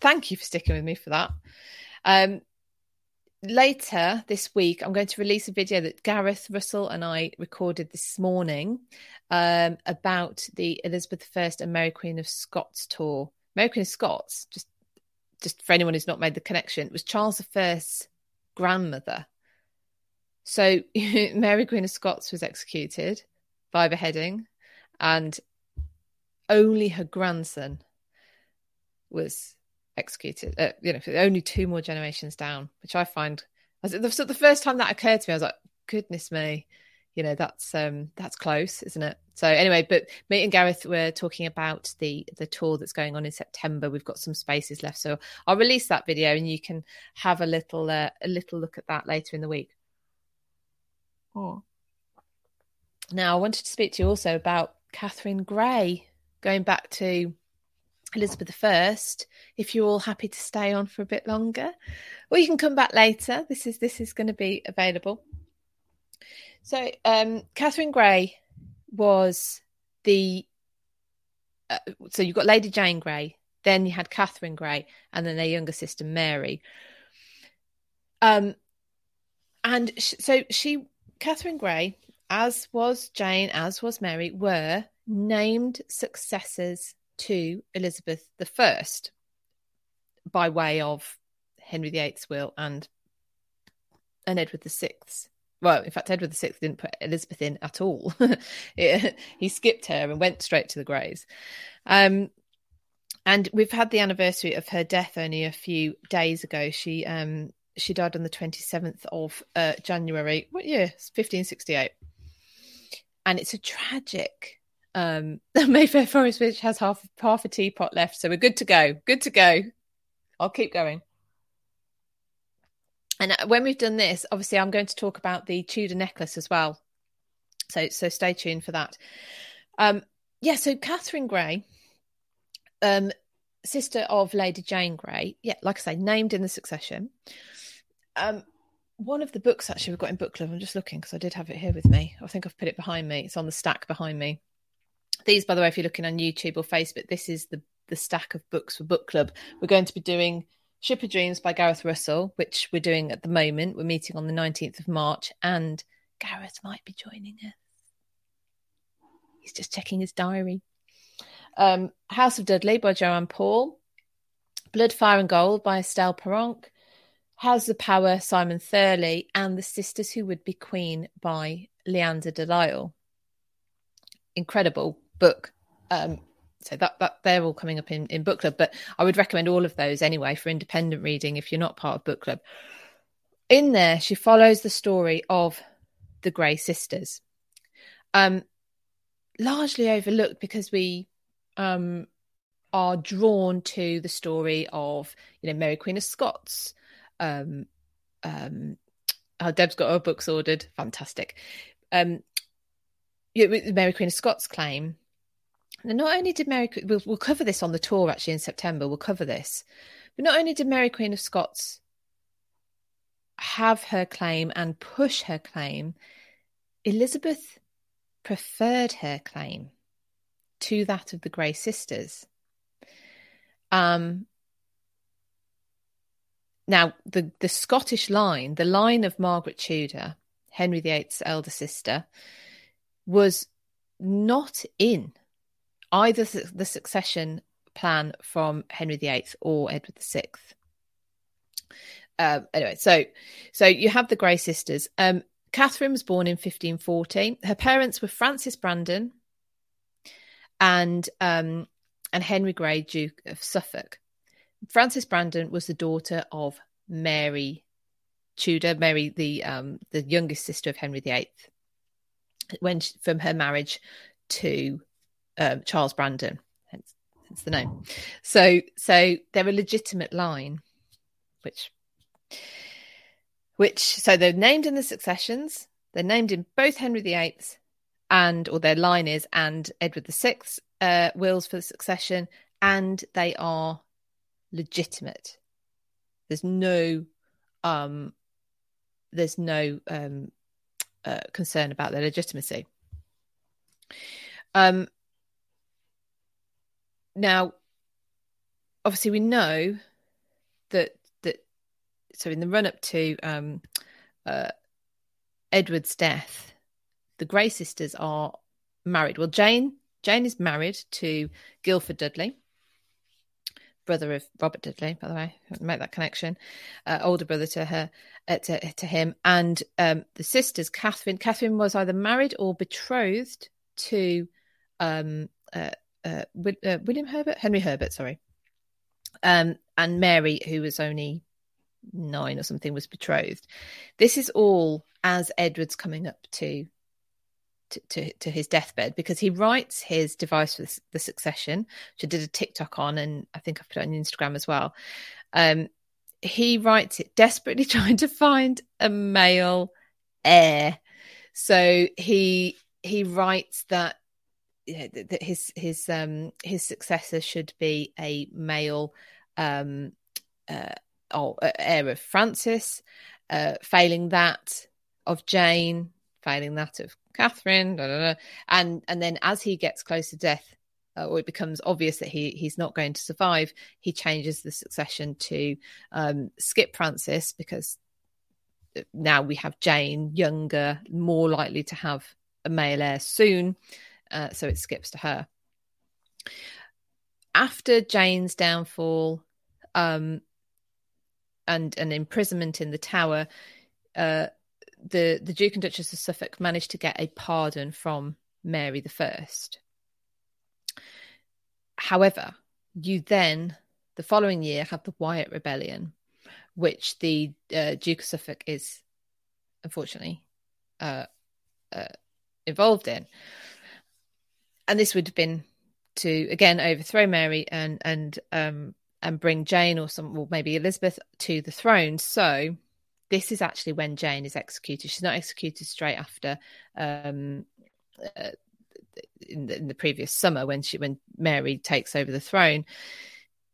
thank you for sticking with me for that. Um, later this week, I'm going to release a video that Gareth Russell and I recorded this morning um, about the Elizabeth I and Mary Queen of Scots tour. Mary Queen of Scots, just just for anyone who's not made the connection, was Charles I's grandmother. So [laughs] Mary Queen of Scots was executed by beheading and only her grandson was executed. Uh, you know, only two more generations down, which I find the, the first time that occurred to me, I was like, "Goodness me." You know that's um that's close, isn't it? So anyway, but me and Gareth were talking about the the tour that's going on in September. We've got some spaces left, so I'll release that video and you can have a little uh, a little look at that later in the week. Oh. Now, I wanted to speak to you also about Catherine Grey, going back to Elizabeth I. If you're all happy to stay on for a bit longer, or you can come back later. This is this is going to be available. So, um, Catherine Grey was the uh, so you've got Lady Jane Grey, then you had Catherine Grey, and then their younger sister Mary. Um, and sh- so she, Catherine Grey, as was Jane, as was Mary, were named successors to Elizabeth I by way of Henry VIII's will and and Edward VI's. Well, in fact, Edward VI didn't put Elizabeth in at all. [laughs] he skipped her and went straight to the Greys. Um, and we've had the anniversary of her death only a few days ago. She um, she died on the 27th of uh, January. What year? 1568 and it's a tragic um [laughs] Mayfair Forest which has half half a teapot left, so we're good to go. Good to go. I'll keep going. And uh, when we've done this, obviously, I'm going to talk about the Tudor necklace as well. So, so stay tuned for that. Um, yeah. So Catherine Grey, um, sister of Lady Jane Grey. Yeah, like I say, named in the succession. Um, one of the books actually we've got in book club. I'm just looking because I did have it here with me. I think I've put it behind me. It's on the stack behind me. These, by the way, if you're looking on YouTube or Facebook, this is the the stack of books for book club. We're going to be doing Ship of Dreams by Gareth Russell, which we're doing at the moment. We're meeting on the 19th of March, and Gareth might be joining us. He's just checking his diary. Um, House of Dudley by Joanne Paul. Blood, Fire and Gold by Estelle Paranque. Houses of Power, Simon Thurley, and The Sisters Who Would Be Queen by Leanda de Lisle. Incredible book. Um, so that, that they're all coming up in, in book club but i would recommend all of those anyway for independent reading if you're not part of book club in there she follows the story of the grey sisters um largely overlooked because we um are drawn to the story of you know mary queen of scots um um oh, deb's got her books ordered fantastic um mary queen of scots claim and not only did Mary, we'll, we'll cover this on the tour actually in September, we'll cover this. But not only did Mary Queen of Scots have her claim and push her claim, Elizabeth preferred her claim to that of the Grey Sisters. Um, now, the, the Scottish line, the line of Margaret Tudor, Henry VIII's elder sister, was not in either the succession plan from Henry VIII or Edward VI. Um, anyway, so so you have the Grey sisters. Um, Catherine was born in 1540. Her parents were Frances Brandon and um, and Henry Grey, Duke of Suffolk. Frances Brandon was the daughter of Mary Tudor, Mary the um, the youngest sister of Henry VIII, when she, from her marriage to um, Charles Brandon, hence, hence the name. So, so they're a legitimate line, which, which, so they're named in the successions. They're named in both Henry VIII's and, or their line is, and Edward VI's uh, wills for the succession, and they are legitimate. There's no, um, there's no um, uh, concern about their legitimacy. Um, now, obviously, we know that that so in the run up to um, uh, Edward's death, the Grey sisters are married. Well, Jane Jane is married to Guildford Dudley, brother of Robert Dudley, by the way. Make that connection. Uh, older brother to her, uh, to to him, and um, the sisters Catherine. Catherine was either married or betrothed to um, uh, uh, uh, William Herbert, Henry Herbert, sorry, um, and Mary, who was only nine or something, was betrothed. This is all as Edward's coming up to to, to, to, his deathbed because he writes his device for the succession, which I did a TikTok on, and I think I've put it on Instagram as well. Um, he writes it desperately [laughs] trying to find a male heir. So he he writes that that his his um his successor should be a male um uh, or uh, heir of Frances, uh, failing that of Jane, failing that of Catherine, blah, blah, blah. and and then as he gets close to death, uh, or it becomes obvious that he he's not going to survive, he changes the succession to um, skip Frances because now we have Jane, younger, more likely to have a male heir soon. Uh, so it skips to her. After Jane's downfall um, and an imprisonment in the Tower, uh, the the Duke and Duchess of Suffolk managed to get a pardon from Mary the First. However, you then the following year have the Wyatt Rebellion, which the uh, Duke of Suffolk is unfortunately uh, uh, involved in and this would have been to again overthrow Mary and and um and bring Jane or some or maybe Elizabeth to the throne. So this is actually when Jane is executed. She's not executed straight after um uh, in, the, in the previous summer when she when Mary takes over the throne.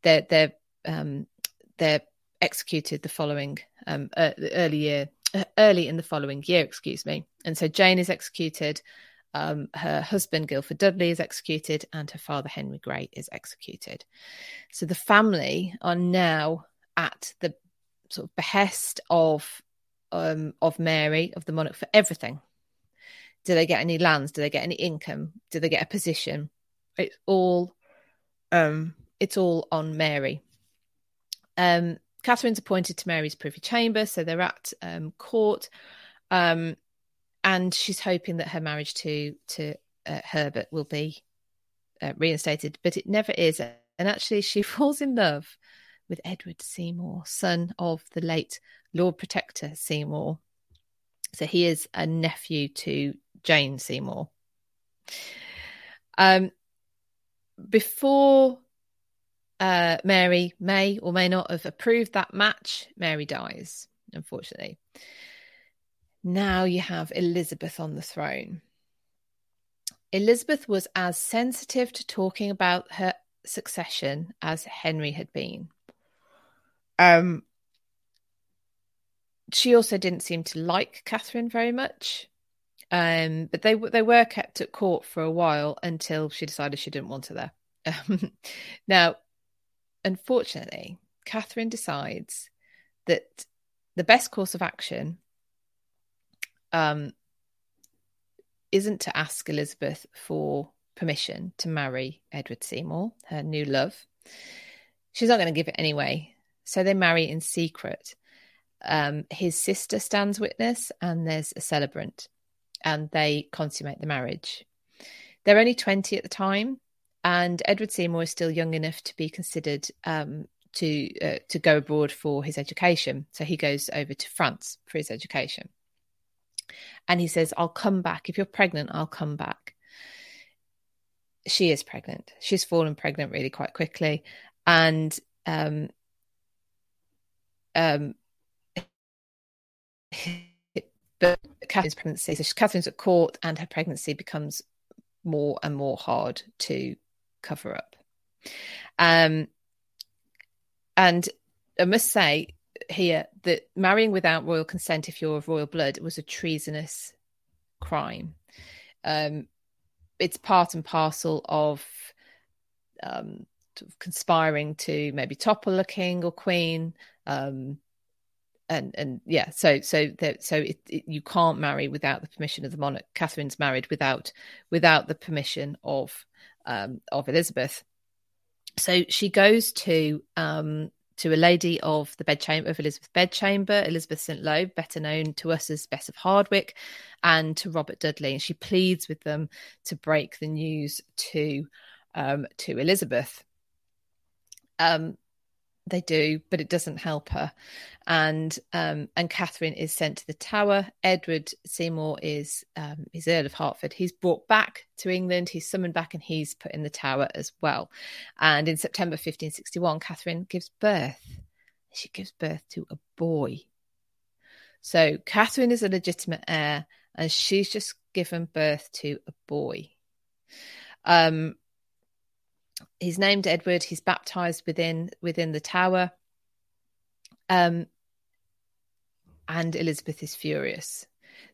They're they're um they're executed the following um uh, early year early in the following year, excuse me. And so Jane is executed um, her husband, Guildford Dudley, is executed, and her father, Henry Grey, is executed. So the family are now at the sort of behest of um, of Mary, of the monarch, for everything. Do they get any lands? Do they get any income? Do they get a position? It's all um, it's all on Mary. Um, Catherine's appointed to Mary's privy chamber, so they're at um, court. Um, and she's hoping that her marriage to to uh, Herbert will be uh, reinstated, but it never is. And actually, she [laughs] falls in love with Edward Seymour, son of the late Lord Protector Seymour. So he is a nephew to Jane Seymour. Um, before uh, Mary may or may not have approved that match, Mary dies, unfortunately. Now you have Elizabeth on the throne. Elizabeth was as sensitive to talking about her succession as Henry had been. Um, she also didn't seem to like Catherine very much. Um, but they they were kept at court for a while until she decided she didn't want her there. Um, [laughs] now, unfortunately, Catherine decides that the best course of action um, isn't to ask Elizabeth for permission to marry Edward Seymour, her new love. She's not going to give it anyway. So they marry in secret. Um, his sister stands witness, and there's a celebrant, and they consummate the marriage. They're only 20 at the time, and Edward Seymour is still young enough to be considered um, to uh, to go abroad for his education. So he goes over to France for his education. And he says, I'll come back. If you're pregnant, I'll come back. She is pregnant. She's fallen pregnant really quite quickly. And um, um, but Catherine's pregnancy, so Catherine's at court, and her pregnancy becomes more and more hard to cover up. Um, and I must say, here that marrying without royal consent, if you're of royal blood, was a treasonous crime. Um, it's part and parcel of um, conspiring to maybe topple a king or queen. Um, and and yeah, so so that so it, it, you can't marry without the permission of the monarch. Catherine's married without without the permission of um, of Elizabeth. So she goes to um, to a lady of the bedchamber of Elizabeth bedchamber, Elizabeth St. Loe, better known to us as Bess of Hardwick, and to Robert Dudley, and she pleads with them to break the news to um, to Elizabeth. Um, they do, but it doesn't help her. And um, and Catherine is sent to the Tower. Edward Seymour is um, he's Earl of Hertford. He's brought back to England. He's summoned back, and he's put in the Tower as well. And in September 1561, Catherine gives birth. She gives birth to a boy. So Catherine is a legitimate heir, and she's just given birth to a boy. Um, he's named Edward. He's baptized within within the tower. Um, and Elizabeth is furious.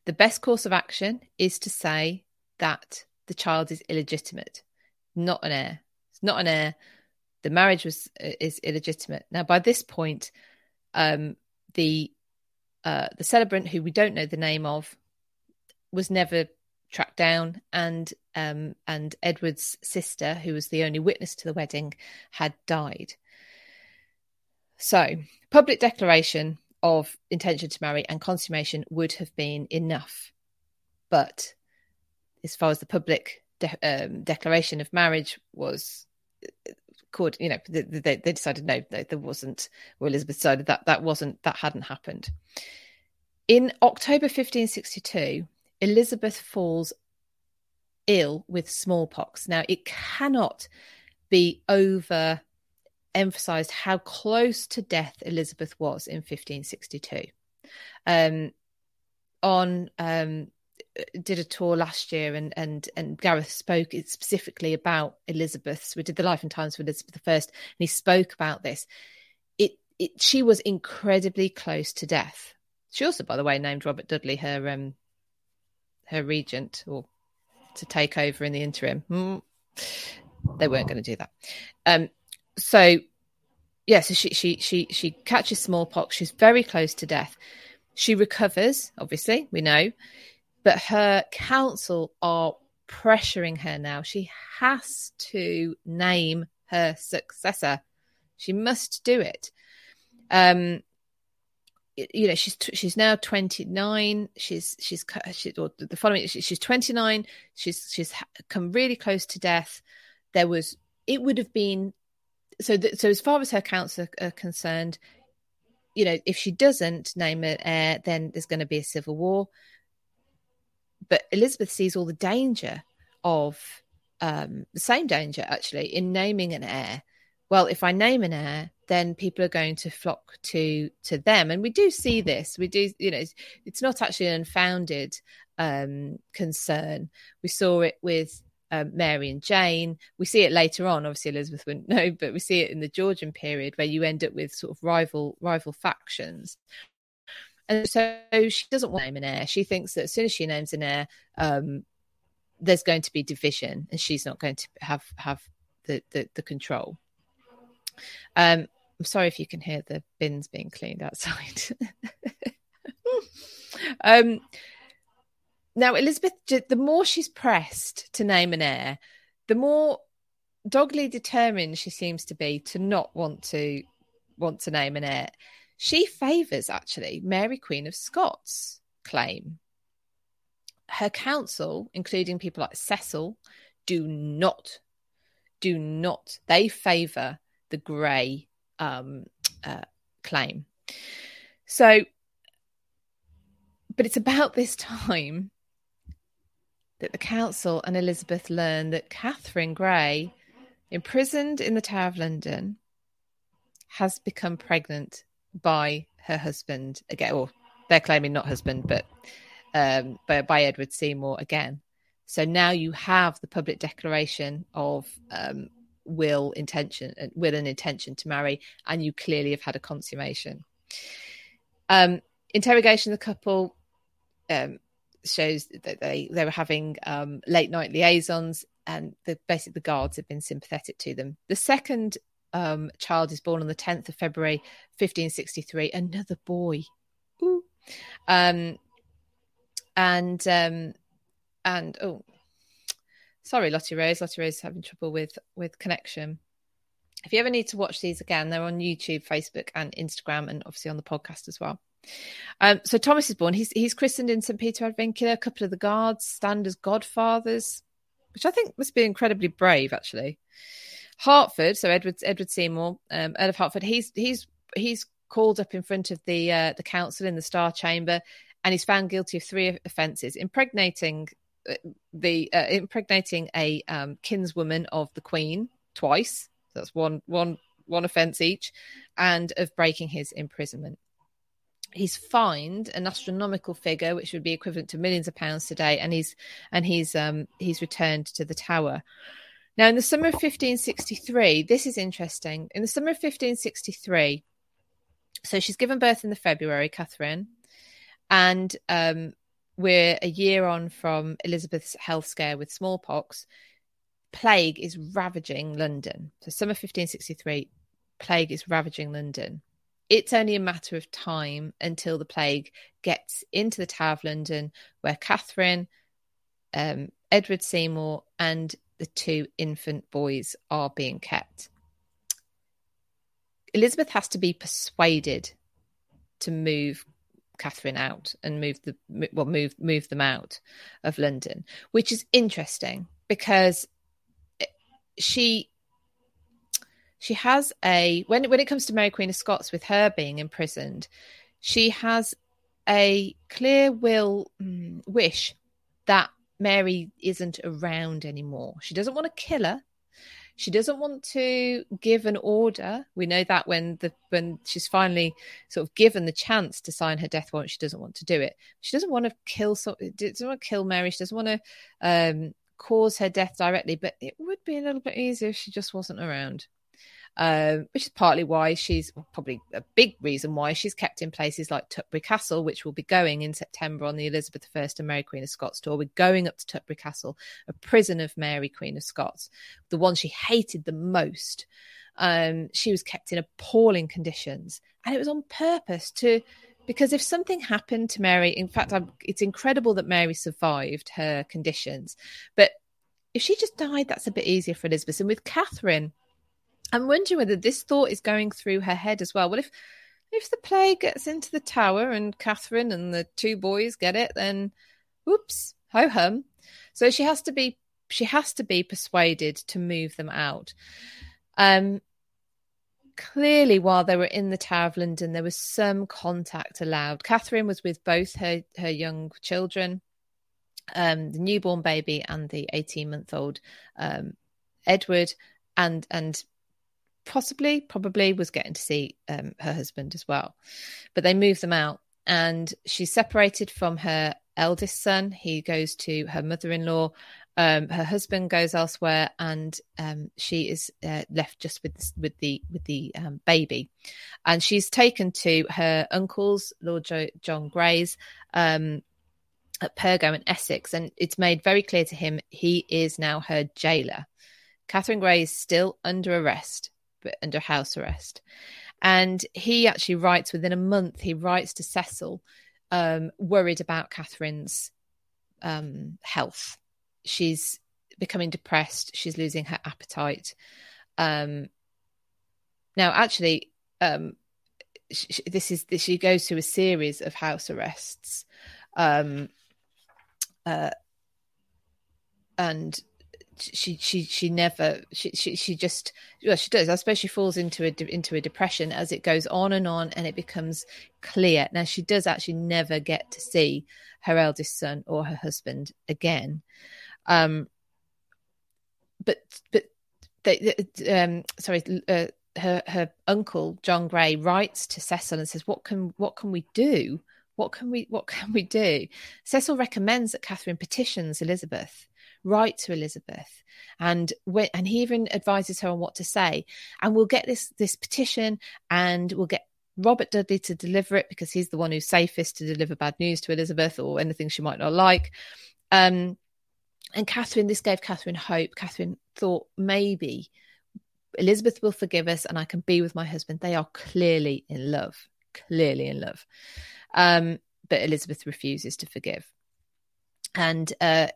The best course of action is to say that the child is illegitimate, not an heir. It's not an heir. The marriage was is illegitimate. Now, by this point, um, the uh, the celebrant, who we don't know the name of, was never tracked down, and um, and Edward's sister, who was the only witness to the wedding, had died. So, public declaration of intention to marry and consummation would have been enough. But as far as the public de- um, declaration of marriage was could you know they, they decided no, there wasn't or elizabeth decided that that wasn't that hadn't happened in october 1562 elizabeth falls ill with smallpox now it cannot be over emphasized how close to death Elizabeth was in 1562. Um, on um, did a tour last year, and and and Gareth spoke specifically about Elizabeth's. We did the life and times of Elizabeth I, and he spoke about this. It, it she was incredibly close to death. She also, by the way, named Robert Dudley her um her regent or to take over in the interim. Mm. They weren't going to do that. Um, so yeah, so she she she she catches smallpox. She's very close to death. She recovers, obviously, we know, but her council are pressuring her now. She has to name her successor. She must do it. Um, you know, she's she's now twenty nine. She's she's she, or the following. She's twenty nine. She's she's come really close to death there was it would have been so that so as far as her counts are, are concerned you know if she doesn't name an heir then there's going to be a civil war but elizabeth sees all the danger of um, the same danger actually in naming an heir well if i name an heir then people are going to flock to to them and we do see this we do you know it's, it's not actually an unfounded um, concern we saw it with um, Mary and Jane. We see it later on. Obviously, Elizabeth wouldn't [laughs] know, but we see it in the Georgian period where you end up with sort of rival rival factions. And so she doesn't want to name an heir. She thinks that as soon as she names an heir, um, there's going to be division, and she's not going to have have the the, the control. Um, I'm sorry if you can hear the bins being cleaned outside. [laughs] [laughs] um, now, Elizabeth, the more she's pressed to name an heir, the more doggedly determined she seems to be to not want to want to name an heir. She favours actually Mary Queen of Scots claim. Her council, including people like Cecil, do not, do not. They favour the Grey um, uh, claim. So, but it's about this time that the council and Elizabeth learn that Catherine Grey, imprisoned in the Tower of London, has become pregnant by her husband again, or they're claiming not husband, but um, by, by Edward Seymour again. So now you have the public declaration of um, will intention, will and intention to marry, and you clearly have had a consummation. Um, interrogation of the couple. Um, shows that they they were having um, late night liaisons, and the basically the guards have been sympathetic to them. The second um, child is born on the 10th of February, 1563. Another boy. Um, and um, and oh, sorry, Lottie Rose. Lottie Rose is having trouble with with connection. If you ever need to watch these again, they're on YouTube, Facebook, and Instagram, and obviously on the podcast as well. Um, so Thomas is born. He's he's christened in St Peter ad Vincula. A couple of the guards stand as godfathers, which I think must be incredibly brave, actually. Hertford, so Edward Edward Seymour, um, Earl of Hertford. He's he's he's called up in front of the uh, the council in the Star Chamber, and he's found guilty of three offences: impregnating the uh, impregnating a um, kinswoman of the Queen twice. That's one one one offence each, and of breaking his imprisonment. He's fined an astronomical figure which would be equivalent to millions of pounds today and he's and he's um he's returned to the tower. Now in the summer of 1563 this is interesting. In the summer of 1563 so she's given birth in the february catherine and um we're a year on from elizabeth's health scare with smallpox. Plague is ravaging london. So summer 1563 plague is ravaging london. It's only a matter of time until the plague gets into the Tower of London, where Catherine, um, Edward Seymour, and the two infant boys are being kept. Elizabeth has to be persuaded to move Catherine out and move the well move move them out of London, which is interesting because she she has a when when it comes to Mary Queen of Scots with her being imprisoned, she has a clear will mm, wish that Mary isn't around anymore. She doesn't want to kill her. She doesn't want to give an order. We know that when the when she's finally sort of given the chance to sign her death warrant, she doesn't want to do it. She doesn't want to kill so doesn't want to kill Mary. She doesn't want to um, cause her death directly. But it would be a little bit easier if she just wasn't around um, which is partly why she's probably a big reason why she's kept in places like Tutbury Castle, which will be going in September on the Elizabeth I and Mary Queen of Scots tour. We're going up to Tutbury Castle, a prison of Mary Queen of Scots, the one she hated the most. Um, she was kept in appalling conditions, and it was on purpose to because if something happened to Mary, in fact, I'm, it's incredible that Mary survived her conditions, but if she just died, that's a bit easier for Elizabeth. And with Catherine, I'm wondering whether this thought is going through her head as well. Well, if if the plague gets into the tower and Catherine and the two boys get it, then whoops, ho hum. So she has to be she has to be persuaded to move them out. Um, clearly, while they were in the Tower of London, there was some contact allowed. Catherine was with both her her young children, um, the newborn baby and the eighteen month old um, Edward, and and possibly probably was getting to see um, her husband as well, but they moved them out, and she's separated from her eldest son. He goes to her mother in law. Um, her husband goes elsewhere, and um, she is uh, left just with with the with the um, baby. And she's taken to her uncle's, Lord jo- John Grey's, um, at Pirgo in Essex, and it's made very clear to him he is now her jailer. Catherine Grey is still under arrest, under house arrest. And he actually writes within a month. He writes to Cecil um, worried about Catherine's um, health. She's becoming depressed. She's losing her appetite. Um, now, actually, um, this is she goes through a series of house arrests, um, uh, and she she she never she she, she just well she does i suppose she falls into a into a depression as it goes on and on and it becomes clear. Now she does actually never get to see her eldest son or her husband again. Um but but they, um sorry uh, her her uncle john grey writes to cecil and says what can what can we do? What can we what can we do? Cecil recommends that catherine petitions elizabeth write to Elizabeth, and when, and he even advises her on what to say. And we'll get this this petition, and we'll get Robert Dudley to deliver it because he's the one who's safest to deliver bad news to Elizabeth or anything she might not like. Um, and Catherine, this gave Catherine hope. Catherine thought maybe Elizabeth will forgive us and I can be with my husband. They are clearly in love, clearly in love. Um, but Elizabeth refuses to forgive. And uh,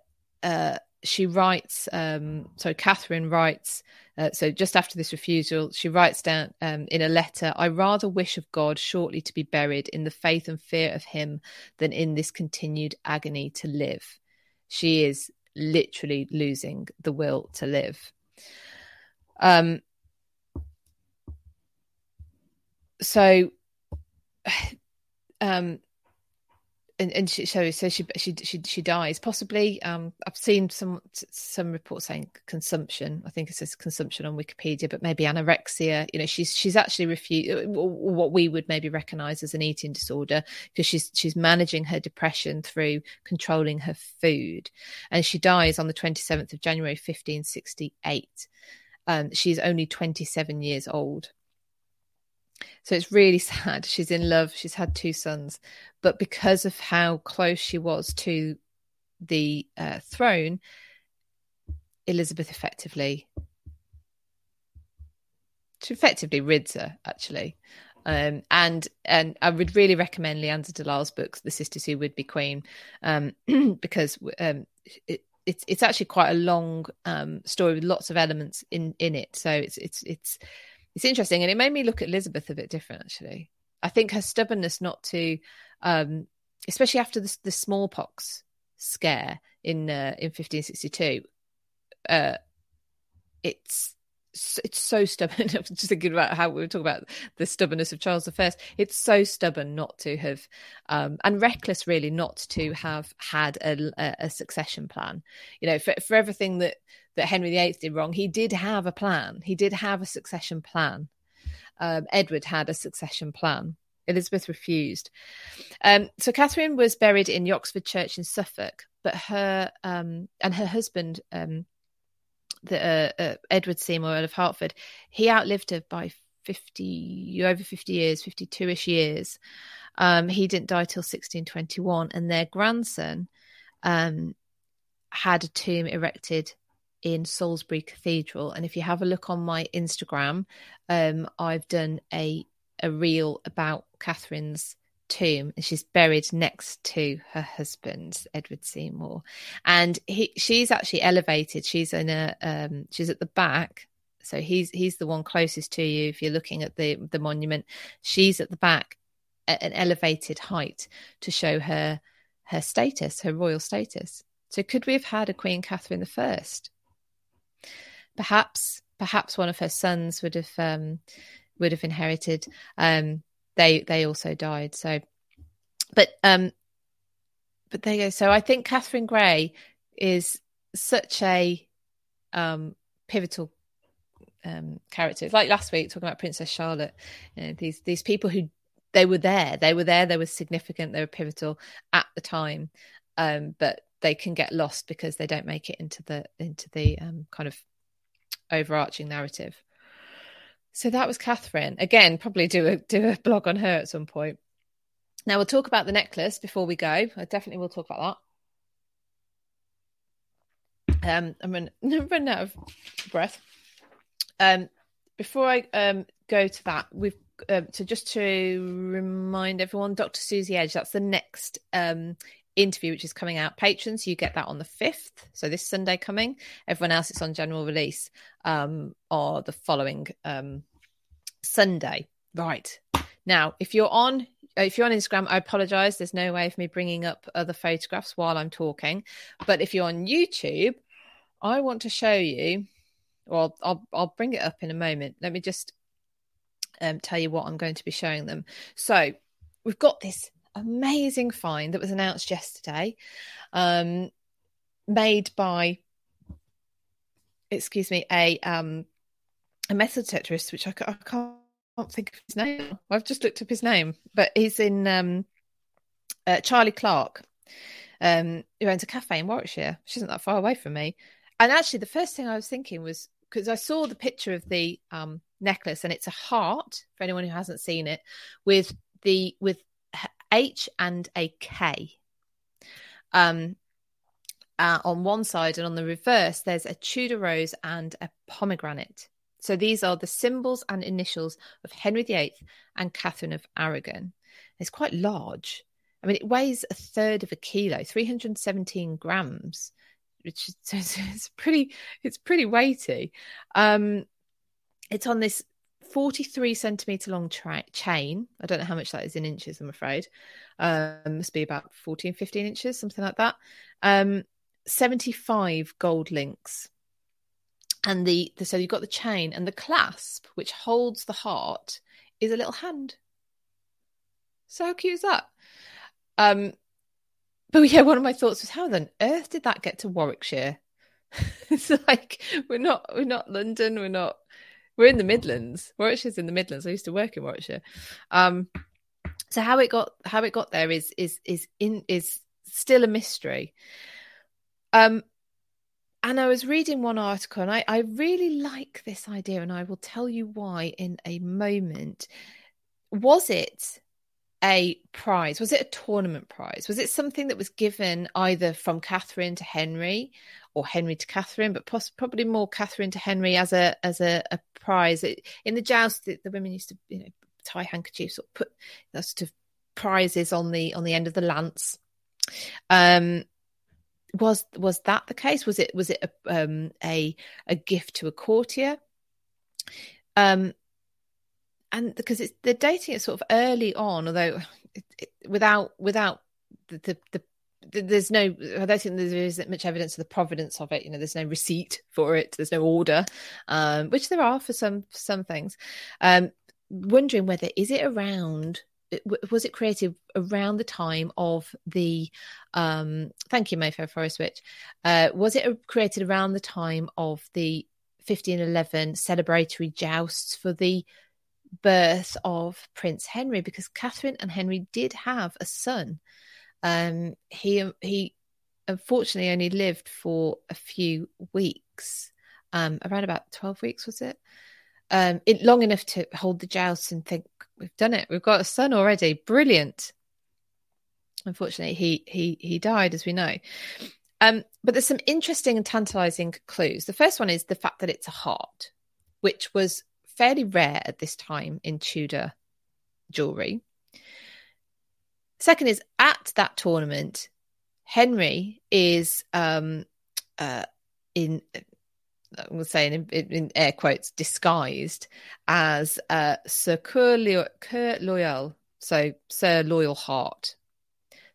uh, she writes, um, so Catherine writes, uh, so just after this refusal, she writes down um, in a letter, I rather wish of God shortly to be buried in the faith and fear of Him than in this continued agony to live. She is literally losing the will to live. Um, so, [sighs] um, and, and she, so so she she she she dies possibly. Um, I've seen some some reports saying consumption. I think it says consumption on Wikipedia, but maybe anorexia. You know, she's she's actually refused uh, what we would maybe recognise as an eating disorder because she's she's managing her depression through controlling her food, and she dies on the twenty seventh of January, fifteen sixty eight. Um, she's only twenty seven years old. So it's really [laughs] sad. She's in love. She's had two sons, but because of how close she was to the uh, throne, Elizabeth effectively she effectively rids her actually. Um, and and I would really recommend Leanda de Lisle's books, The Sisters Who Would Be Queen, um, [clears throat] because um, it, it's it's actually quite a long um, story with lots of elements in in it. So it's it's it's it's interesting, and it made me look at Elizabeth a bit different. Actually, I think her stubbornness not to, um, especially after the, the smallpox scare in uh, in 1562, uh, it's it's so stubborn. [laughs] I'm just thinking about how we were talking about the stubbornness of Charles I. It's so stubborn not to have, um, and reckless really not to have had a, a, succession plan. You know, for, for everything that that Henry VIII did wrong, he did have a plan. He did have a succession plan. Um, Edward had a succession plan. Elizabeth refused. Um, so Catherine was buried in Yoxford Church in Suffolk, but her um, and her husband um, the uh, uh, Edward Seymour Earl of Hertford, he outlived her by 50 over 50 years 52ish years. Um, he didn't die till 1621 and their grandson um, had a tomb erected in Salisbury Cathedral. And if you have a look on my Instagram um, I've done a a reel about Catherine's tomb and she's buried next to her husband edward seymour. And he she's actually elevated. She's in a um she's at the back. So he's he's the one closest to you. If you're looking at the the monument she's at the back at an elevated height to show her her status her royal status. So could we have had a Queen Catherine the first? Perhaps, perhaps one of her sons would have um, would have inherited. Um, they they also died. So, but um, but there you go. So I think Katherine Grey is such a um, pivotal um, character. It's like last week talking about Princess Charlotte. You know, these these people who they were there, they were there, they were significant, they were pivotal at the time, um, but they can get lost because they don't make it into the into the um, kind of overarching narrative. So that was Catherine. Again, probably do a do a blog on her at some point. Now we'll talk about the necklace before we go. I definitely will talk about that. Um, I'm [laughs] running out of breath. Um, before I um go to that, we've uh, so just to remind everyone, Dr. Suzie Edge. That's the next um interview which is coming out. Patrons, you get that on the fifth. So this Sunday coming. Everyone else, it's on general release um or the following um Sunday. Right now, if you're on uh, if you're on Instagram, I apologize. There's no way of me bringing up other photographs while I'm talking. But if you're on YouTube, I want to show you, well, I'll, I'll bring it up in a moment. Let me just um, tell you what I'm going to be showing them. So we've got this amazing find that was announced yesterday, um, made by, excuse me, a um, a metal detectorist, which I, I can't think of his name. I've just looked up his name, but he's in um, uh, Charlie Clarke, um, who owns a cafe in Warwickshire, which isn't that far away from me. And actually, the first thing I was thinking was because I saw the picture of the um, necklace, and it's a heart for anyone who hasn't seen it, with the with H and a K. Um, uh, on one side, and on the reverse, there's a Tudor rose and a pomegranate. So these are the symbols and initials of Henry VIII and Catherine of Aragon. It's quite large. I mean, it weighs a third of a kilo, 317 grams, which is [laughs] it's pretty, it's pretty weighty. Um, it's on this 43 centimeter long tra- chain. I don't know how much that is in inches, I'm afraid. Um, must be about 14, 15 inches, something like that. Um, 75 gold links and the, the so you've got the chain and the clasp which holds the heart is a little hand so how cute is that um but yeah one of my thoughts was how on earth did that get to warwickshire [laughs] it's like we're not we're not london we're not we're in the midlands warwickshire's in the midlands i used to work in warwickshire um so how it got how it got there is is is in is still a mystery um and I was reading one article and I, I really like this idea, and I will tell you why in a moment. Was it a prize? Was it a tournament prize? Was it something that was given either from Catherine to Henry or Henry to Catherine, but poss- probably more Catherine to Henry as a as a, a prize? It, in the joust, the, the, women used to you know tie handkerchiefs or put sort of prizes on the on the end of the lance. Um, was was that the case? Was it was it a um, a, a gift to a courtier? Um, and because it's they're dating it sort of early on, although it, it, without without the, the, the there's no i don't think there isn't much evidence of the providence of it. You know there's no receipt for it. There's no order um, which there are for some some things. Um, wondering whether is it around was it created around the time of the um thank you mayfair forest witch uh was it created around the time of the 1511 celebratory jousts for the birth of prince henry? Because catherine and henry did have a son um he he unfortunately only lived for a few weeks um around about 12 weeks was it um, it, long enough to hold the joust and think we've done it. We've got a son already. Brilliant. Unfortunately, he he he died, as we know. Um, but there's some interesting and tantalizing clues. The first one is the fact that it's a heart, which was fairly rare at this time in Tudor jewelry. Second is at that tournament, Henry is um, uh, in we'll say in, in, air quotes, disguised as uh, Sir Coeur, Coeur Loyal, so Sir Loyal Heart.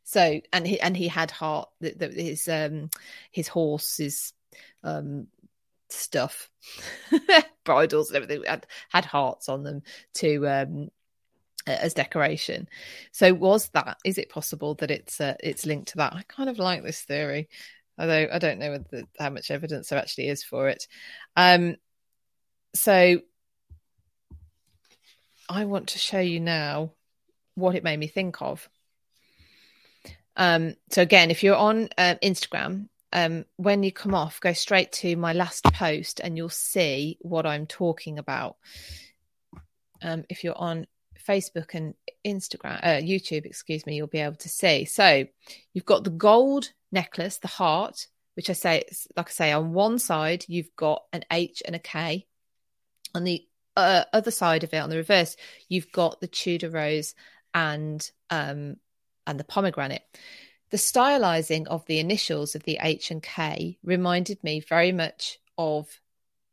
So and he and he had heart that his um his horse's um stuff [laughs] bridles and everything had, had hearts on them to um as decoration. So was that is it possible that it's uh, it's linked to that? I kind of like this theory, although I don't know the, how much evidence there actually is for it. Um, so I want to show you now what it made me think of. Um, so again, if you're on uh, Instagram, um, when you come off, go straight to my last post, and you'll see what I'm talking about. Um, if you're on Facebook and Instagram, uh, YouTube, excuse me, you'll be able to see. So you've got the gold necklace, the heart, which I say, like I say, on one side you've got an H and a K. On the uh, other side of it, on the reverse, you've got the Tudor rose and um, and the pomegranate. The stylizing of the initials of the H and K reminded me very much of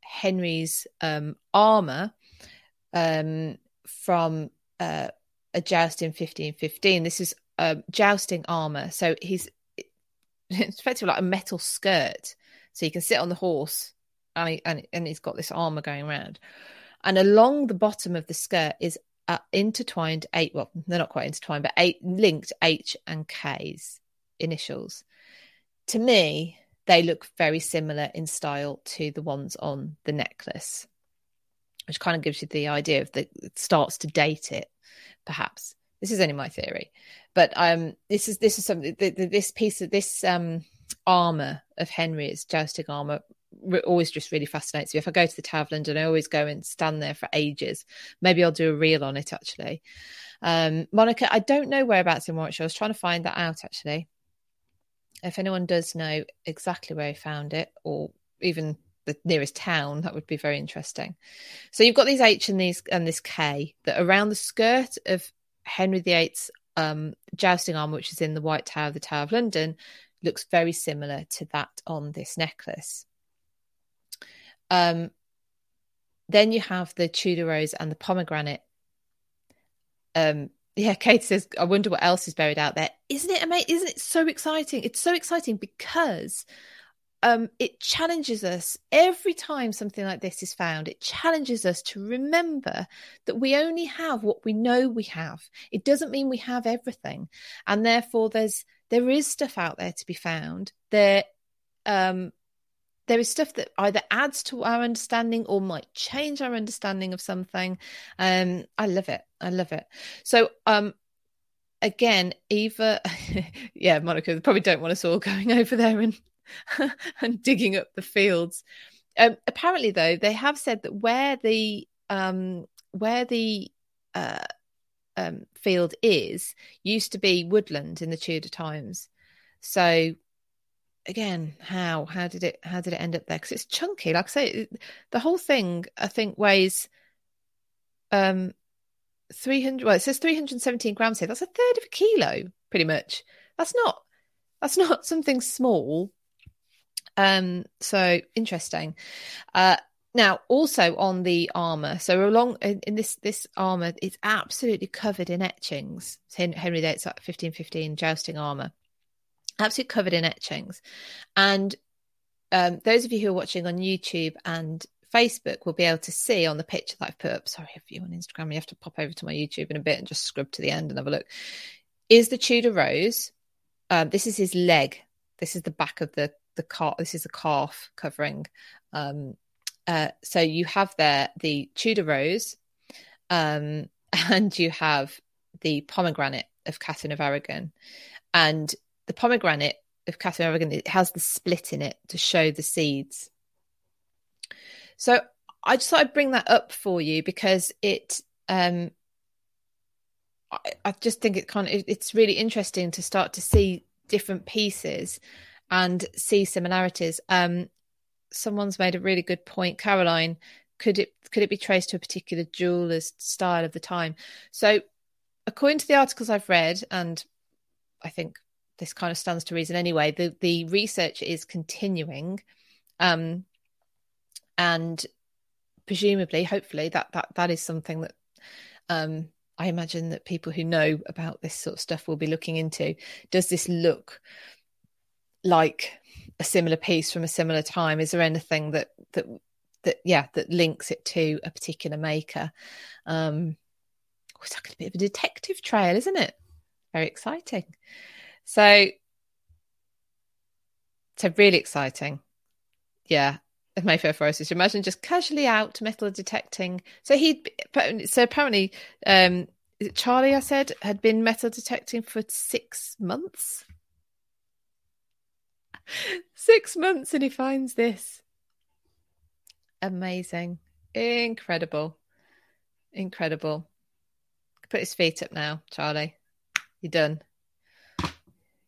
Henry's um, armor um, from uh, a joust in 1515. This is um, jousting armor. So he's it's effectively like a metal skirt. So you can sit on the horse and, he, and, and he's got this armor going around. And along the bottom of the skirt is uh, intertwined eight, well, they're not quite intertwined, but eight linked H and K's initials. To me, they look very similar in style to the ones on the necklace, which kind of gives you the idea of it starts to date it, perhaps. This is only my theory, but um, this is this is something. The, the, this piece of this um armor of Henry's jousting armor always just really fascinates me. If I go to the of London, I always go and stand there for ages. Maybe I'll do a reel on it actually. Um, Monica, I don't know whereabouts in Warwickshire. I was trying to find that out actually if anyone does know exactly where he found it or even the nearest town, that would be very interesting. So you've got these H and these and this K that around the skirt of Henry VIII's um, jousting armor, which is in the White Tower, of the Tower of London, looks very similar to that on this necklace. Um, then you have the Tudor rose and the pomegranate um, yeah, [laughs] Kate says, I wonder what else is buried out there. Isn't it amazing? Isn't it so exciting? It's so exciting because um, it challenges us every time something like this is found. It challenges us to remember that we only have what we know we have. It doesn't mean we have everything, and therefore there's there is stuff out there to be found. There, um, there is stuff that either adds to our understanding or might change our understanding of something. Um, I love it. I love it. So, um, again, Eva, [laughs] yeah, Monica, probably don't want us all [laughs] going over there and [laughs] and digging up the fields. Um, apparently, though, they have said that where the um, where the uh, um, field is used to be woodland in the Tudor times. So again, how how did it how did it end up there? Because it's chunky. Like I say, the whole thing I think weighs um 300 well it says 317 grams here that's a third of a kilo pretty much that's not that's not something small um so interesting uh now also on the armor so along in, in this this armor it's absolutely covered in etchings henry VIII's 1515 jousting armor absolutely covered in etchings. And um, those of you who are watching on YouTube and Facebook will be able to see on the picture that I've put up. Sorry, if you're on Instagram, you have to pop over to my YouTube in a bit and just scrub to the end and have a look. Is the Tudor rose? Um, this is his leg. This is the back of the the calf. This is the calf covering. Um, uh, so you have there the Tudor rose, um, [laughs] and you have the pomegranate of Catherine of Aragon, and the pomegranate of Catherine of Aragon, it has the split in it to show the seeds. So I just thought I'd bring that up for you because it, um, I just think it kind of it's really interesting to start to see different pieces and see similarities. Um, someone's made a really good point, Caroline. Could it could it be traced to a particular jeweler's style of the time? So, according to the articles I've read, and I think this kind of stands to reason anyway. The the research is continuing, um, and presumably, hopefully, that that that is something that um, I imagine that people who know about this sort of stuff will be looking into. Does this look like a similar piece from a similar time? Is there anything that that that yeah that links it to a particular maker? Um, it's like a bit of a detective trail, isn't it? Very exciting. So, so really exciting. Yeah, Mayfair Forest. Imagine just casually out metal detecting. So he'd. so apparently, um, Charlie, I said, had been metal detecting for six months. Six months, and he finds this. Amazing, incredible, incredible. Put his feet up now, Charlie. You're done.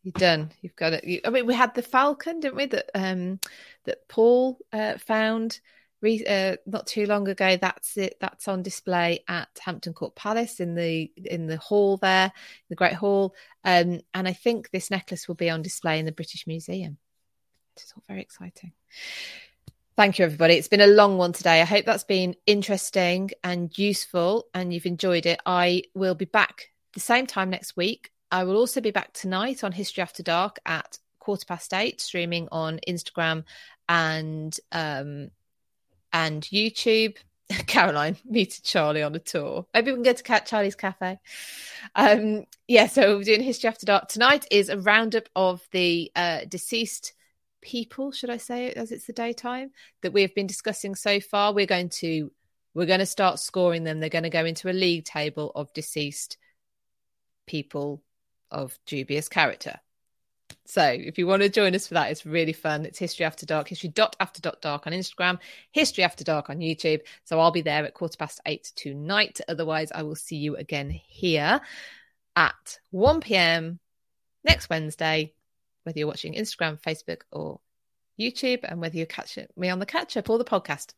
You're done. You've got it. You, I mean, we had the falcon, didn't we? That um, that Paul uh, found re- uh, not too long ago. That's it. That's on display at Hampton Court Palace in the in the hall there, the Great Hall. Um, and I think this necklace will be on display in the British Museum. It's all very exciting. Thank you, everybody. It's been a long one today. I hope that's been interesting and useful and you've enjoyed it. I will be back the same time next week I will also be back tonight on History After Dark at quarter past eight, streaming on Instagram and um, and YouTube. [laughs] Caroline meeting Charlie on a tour. Maybe we can go to catch Charlie's Cafe. Um, yeah, so we're doing History After Dark. Tonight is a roundup of the uh, deceased people, should I say, as it's the daytime, that we have been discussing so far. We're going to we're going to start scoring them. They're going to go into a league table of deceased people of dubious character. So if you want to join us for that, it's really fun. It's History After Dark, history dot after dot dark on Instagram, History After Dark on YouTube. So I'll be there at quarter past eight tonight. Otherwise, I will see you again here at 1 p.m. next Wednesday, whether you're watching Instagram, Facebook, or YouTube, and whether you catch me on the catch up or the podcast.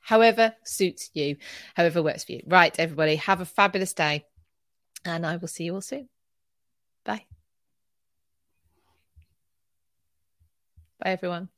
However suits you, however works for you. Right, everybody, have a fabulous day, and I will see you all soon. Bye. Bye, everyone.